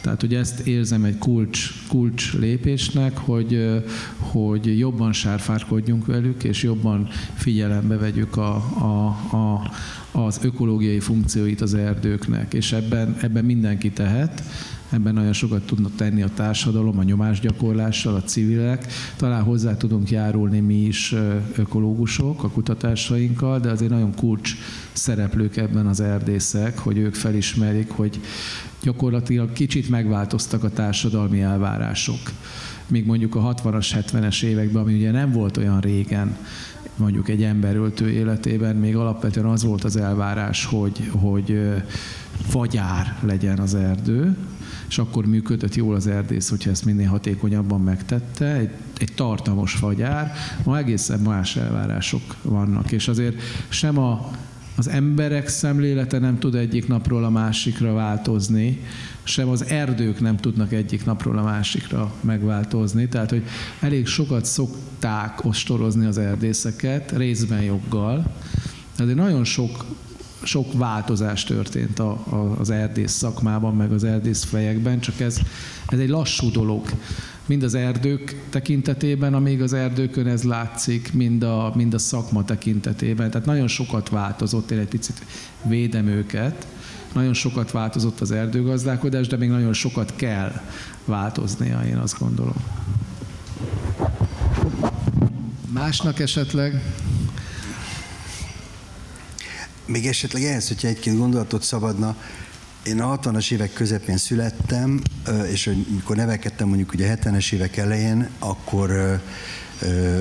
Tehát, hogy ezt érzem egy kulcs, kulcs lépésnek, hogy, hogy jobban sárfárkodjunk velük, és jobban figyelembe vegyük a, a, a, az ökológiai funkcióit az erdőknek, és ebben, ebben mindenki tehet, ebben nagyon sokat tudnak tenni a társadalom, a nyomásgyakorlással, a civilek. Talán hozzá tudunk járulni mi is ökológusok a kutatásainkkal, de azért nagyon kulcs szereplők ebben az erdészek, hogy ők felismerik, hogy gyakorlatilag kicsit megváltoztak a társadalmi elvárások. Még mondjuk a 60-as, 70-es években, ami ugye nem volt olyan régen, mondjuk egy emberöltő életében még alapvetően az volt az elvárás, hogy, hogy fagyár legyen az erdő, és akkor működött jól az erdész, hogyha ezt minél hatékonyabban megtette, egy, egy tartamos fagyár, ma egészen más elvárások vannak, és azért sem a az emberek szemlélete nem tud egyik napról a másikra változni, sem az erdők nem tudnak egyik napról a másikra megváltozni. Tehát, hogy elég sokat szokták ostorozni az erdészeket, részben joggal. Tehát nagyon sok, sok változás történt a, a, az erdész szakmában, meg az erdész fejekben, csak ez, ez egy lassú dolog mind az erdők tekintetében, amíg az erdőkön ez látszik, mind a, mind a szakma tekintetében. Tehát nagyon sokat változott, én egy picit védem őket, nagyon sokat változott az erdőgazdálkodás, de még nagyon sokat kell változnia, én azt gondolom. Másnak esetleg? Még esetleg ehhez, hogyha egy-két gondolatot szabadna, én a 60-as évek közepén születtem, és amikor nevekedtem mondjuk ugye a 70-es évek elején, akkor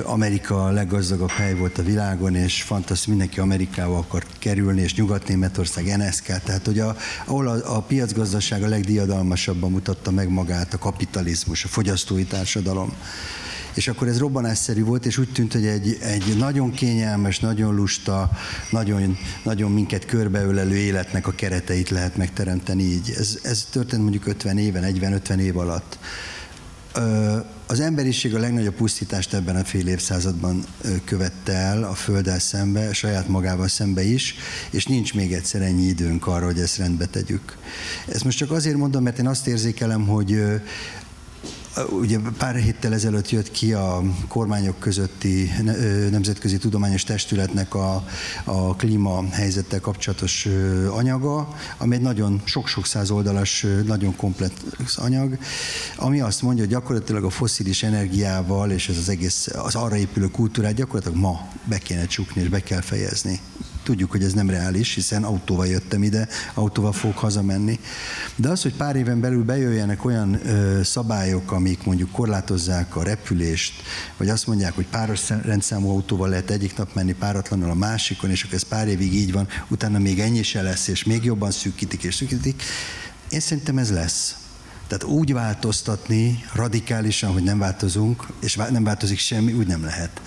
Amerika a leggazdagabb hely volt a világon, és fantasztikus, mindenki Amerikába akar kerülni, és Nyugat-Németország, NSK, tehát hogy a, ahol a, a piacgazdaság a legdiadalmasabban mutatta meg magát, a kapitalizmus, a fogyasztói társadalom és akkor ez robbanásszerű volt, és úgy tűnt, hogy egy, egy nagyon kényelmes, nagyon lusta, nagyon, nagyon minket körbeölelő életnek a kereteit lehet megteremteni így. Ez, ez történt mondjuk 50 éven, 40-50 év alatt. az emberiség a legnagyobb pusztítást ebben a fél évszázadban követte el a Földdel szembe, saját magával szembe is, és nincs még egyszer ennyi időnk arra, hogy ezt rendbe tegyük. Ezt most csak azért mondom, mert én azt érzékelem, hogy Ugye pár héttel ezelőtt jött ki a kormányok közötti nemzetközi tudományos testületnek a, a klímahelyzettel kapcsolatos anyaga, ami egy nagyon sok-sok száz oldalas, nagyon komplex anyag, ami azt mondja, hogy gyakorlatilag a foszilis energiával és ez az egész, az arra épülő kultúrát gyakorlatilag ma be kéne csukni és be kell fejezni. Tudjuk, hogy ez nem reális, hiszen autóval jöttem ide, autóval fogok hazamenni. De az, hogy pár éven belül bejöjjenek olyan ö, szabályok, amik mondjuk korlátozzák a repülést, vagy azt mondják, hogy páros rendszámú autóval lehet egyik nap menni, páratlanul a másikon, és akkor ez pár évig így van, utána még ennyi se lesz, és még jobban szűkítik és szűkítik. Én szerintem ez lesz. Tehát úgy változtatni radikálisan, hogy nem változunk, és nem változik semmi, úgy nem lehet.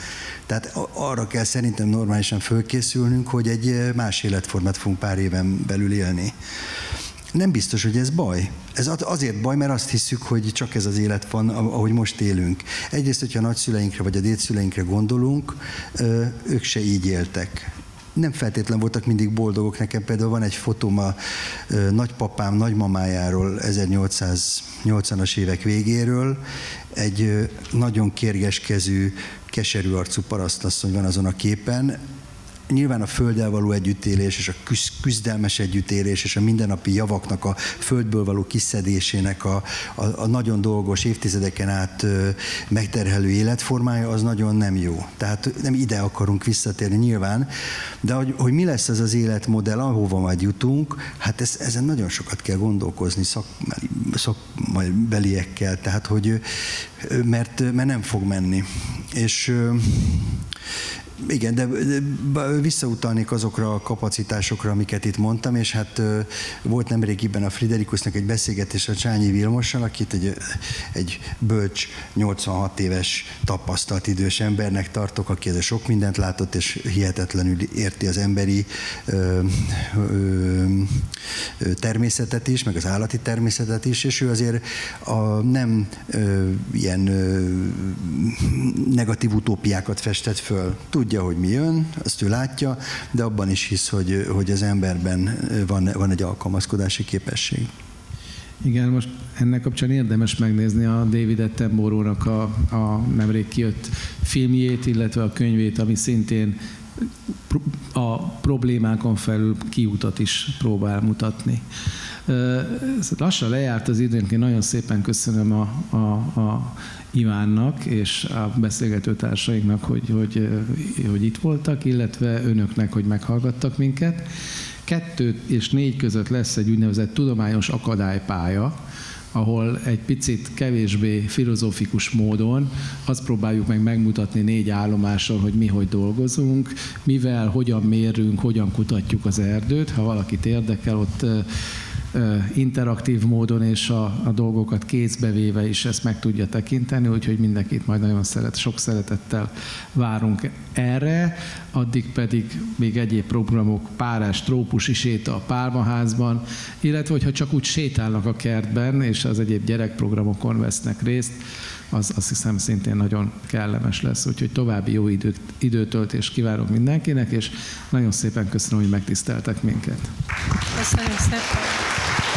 Tehát arra kell szerintem normálisan fölkészülnünk, hogy egy más életformát fogunk pár éven belül élni. Nem biztos, hogy ez baj. Ez azért baj, mert azt hiszük, hogy csak ez az élet van, ahogy most élünk. Egyrészt, hogyha a nagyszüleinkre vagy a dédszüleinkre gondolunk, ők se így éltek nem feltétlen voltak mindig boldogok. Nekem például van egy fotóm a nagypapám nagymamájáról 1880-as évek végéről, egy nagyon kérgeskezű, keserű arcú parasztasszony van azon a képen, nyilván a földdel való együttélés és a küzdelmes együttélés és a mindennapi javaknak a földből való kiszedésének a, a, a nagyon dolgos évtizedeken át megterhelő életformája az nagyon nem jó. Tehát nem ide akarunk visszatérni nyilván, de hogy, hogy mi lesz ez az életmodell, ahova majd jutunk, hát ez, ezen nagyon sokat kell gondolkozni szakmabeliekkel, tehát hogy mert, mert nem fog menni. És igen, de visszautalnék azokra a kapacitásokra, amiket itt mondtam, és hát volt nemrégiben a Friderikusnak egy beszélgetés a Csányi Vilmossal, akit egy, egy bölcs, 86 éves tapasztalt idős embernek tartok, aki ez sok mindent látott, és hihetetlenül érti az emberi ö, ö, természetet is, meg az állati természetet is, és ő azért a nem ö, ilyen ö, negatív utópiákat festett föl. Tud, tudja, hogy mi jön, azt ő látja, de abban is hisz, hogy, hogy az emberben van, van egy alkalmazkodási képesség. Igen, most ennek kapcsán érdemes megnézni a David Attenborough-nak a, a nemrég kijött filmjét, illetve a könyvét, ami szintén a problémákon felül kiutat is próbál mutatni. Lassan lejárt az időnk, én nagyon szépen köszönöm a, a, a Ivánnak és a beszélgető társainknak, hogy, hogy, hogy itt voltak, illetve önöknek, hogy meghallgattak minket. Kettő és négy között lesz egy úgynevezett tudományos akadálypálya, ahol egy picit kevésbé filozófikus módon azt próbáljuk meg megmutatni négy állomással, hogy mi hogy dolgozunk, mivel, hogyan mérünk, hogyan kutatjuk az erdőt. Ha valakit érdekel, ott interaktív módon és a, a dolgokat kézbe véve is ezt meg tudja tekinteni, úgyhogy mindenkit majd nagyon szeret, sok szeretettel várunk erre, addig pedig még egyéb programok, párás trópusi séta a pálmaházban, illetve hogyha csak úgy sétálnak a kertben, és az egyéb gyerekprogramokon vesznek részt, az azt hiszem szintén nagyon kellemes lesz. Úgyhogy további jó időt, időtöltést kívánok mindenkinek, és nagyon szépen köszönöm, hogy megtiszteltek minket. Köszönjük szépen!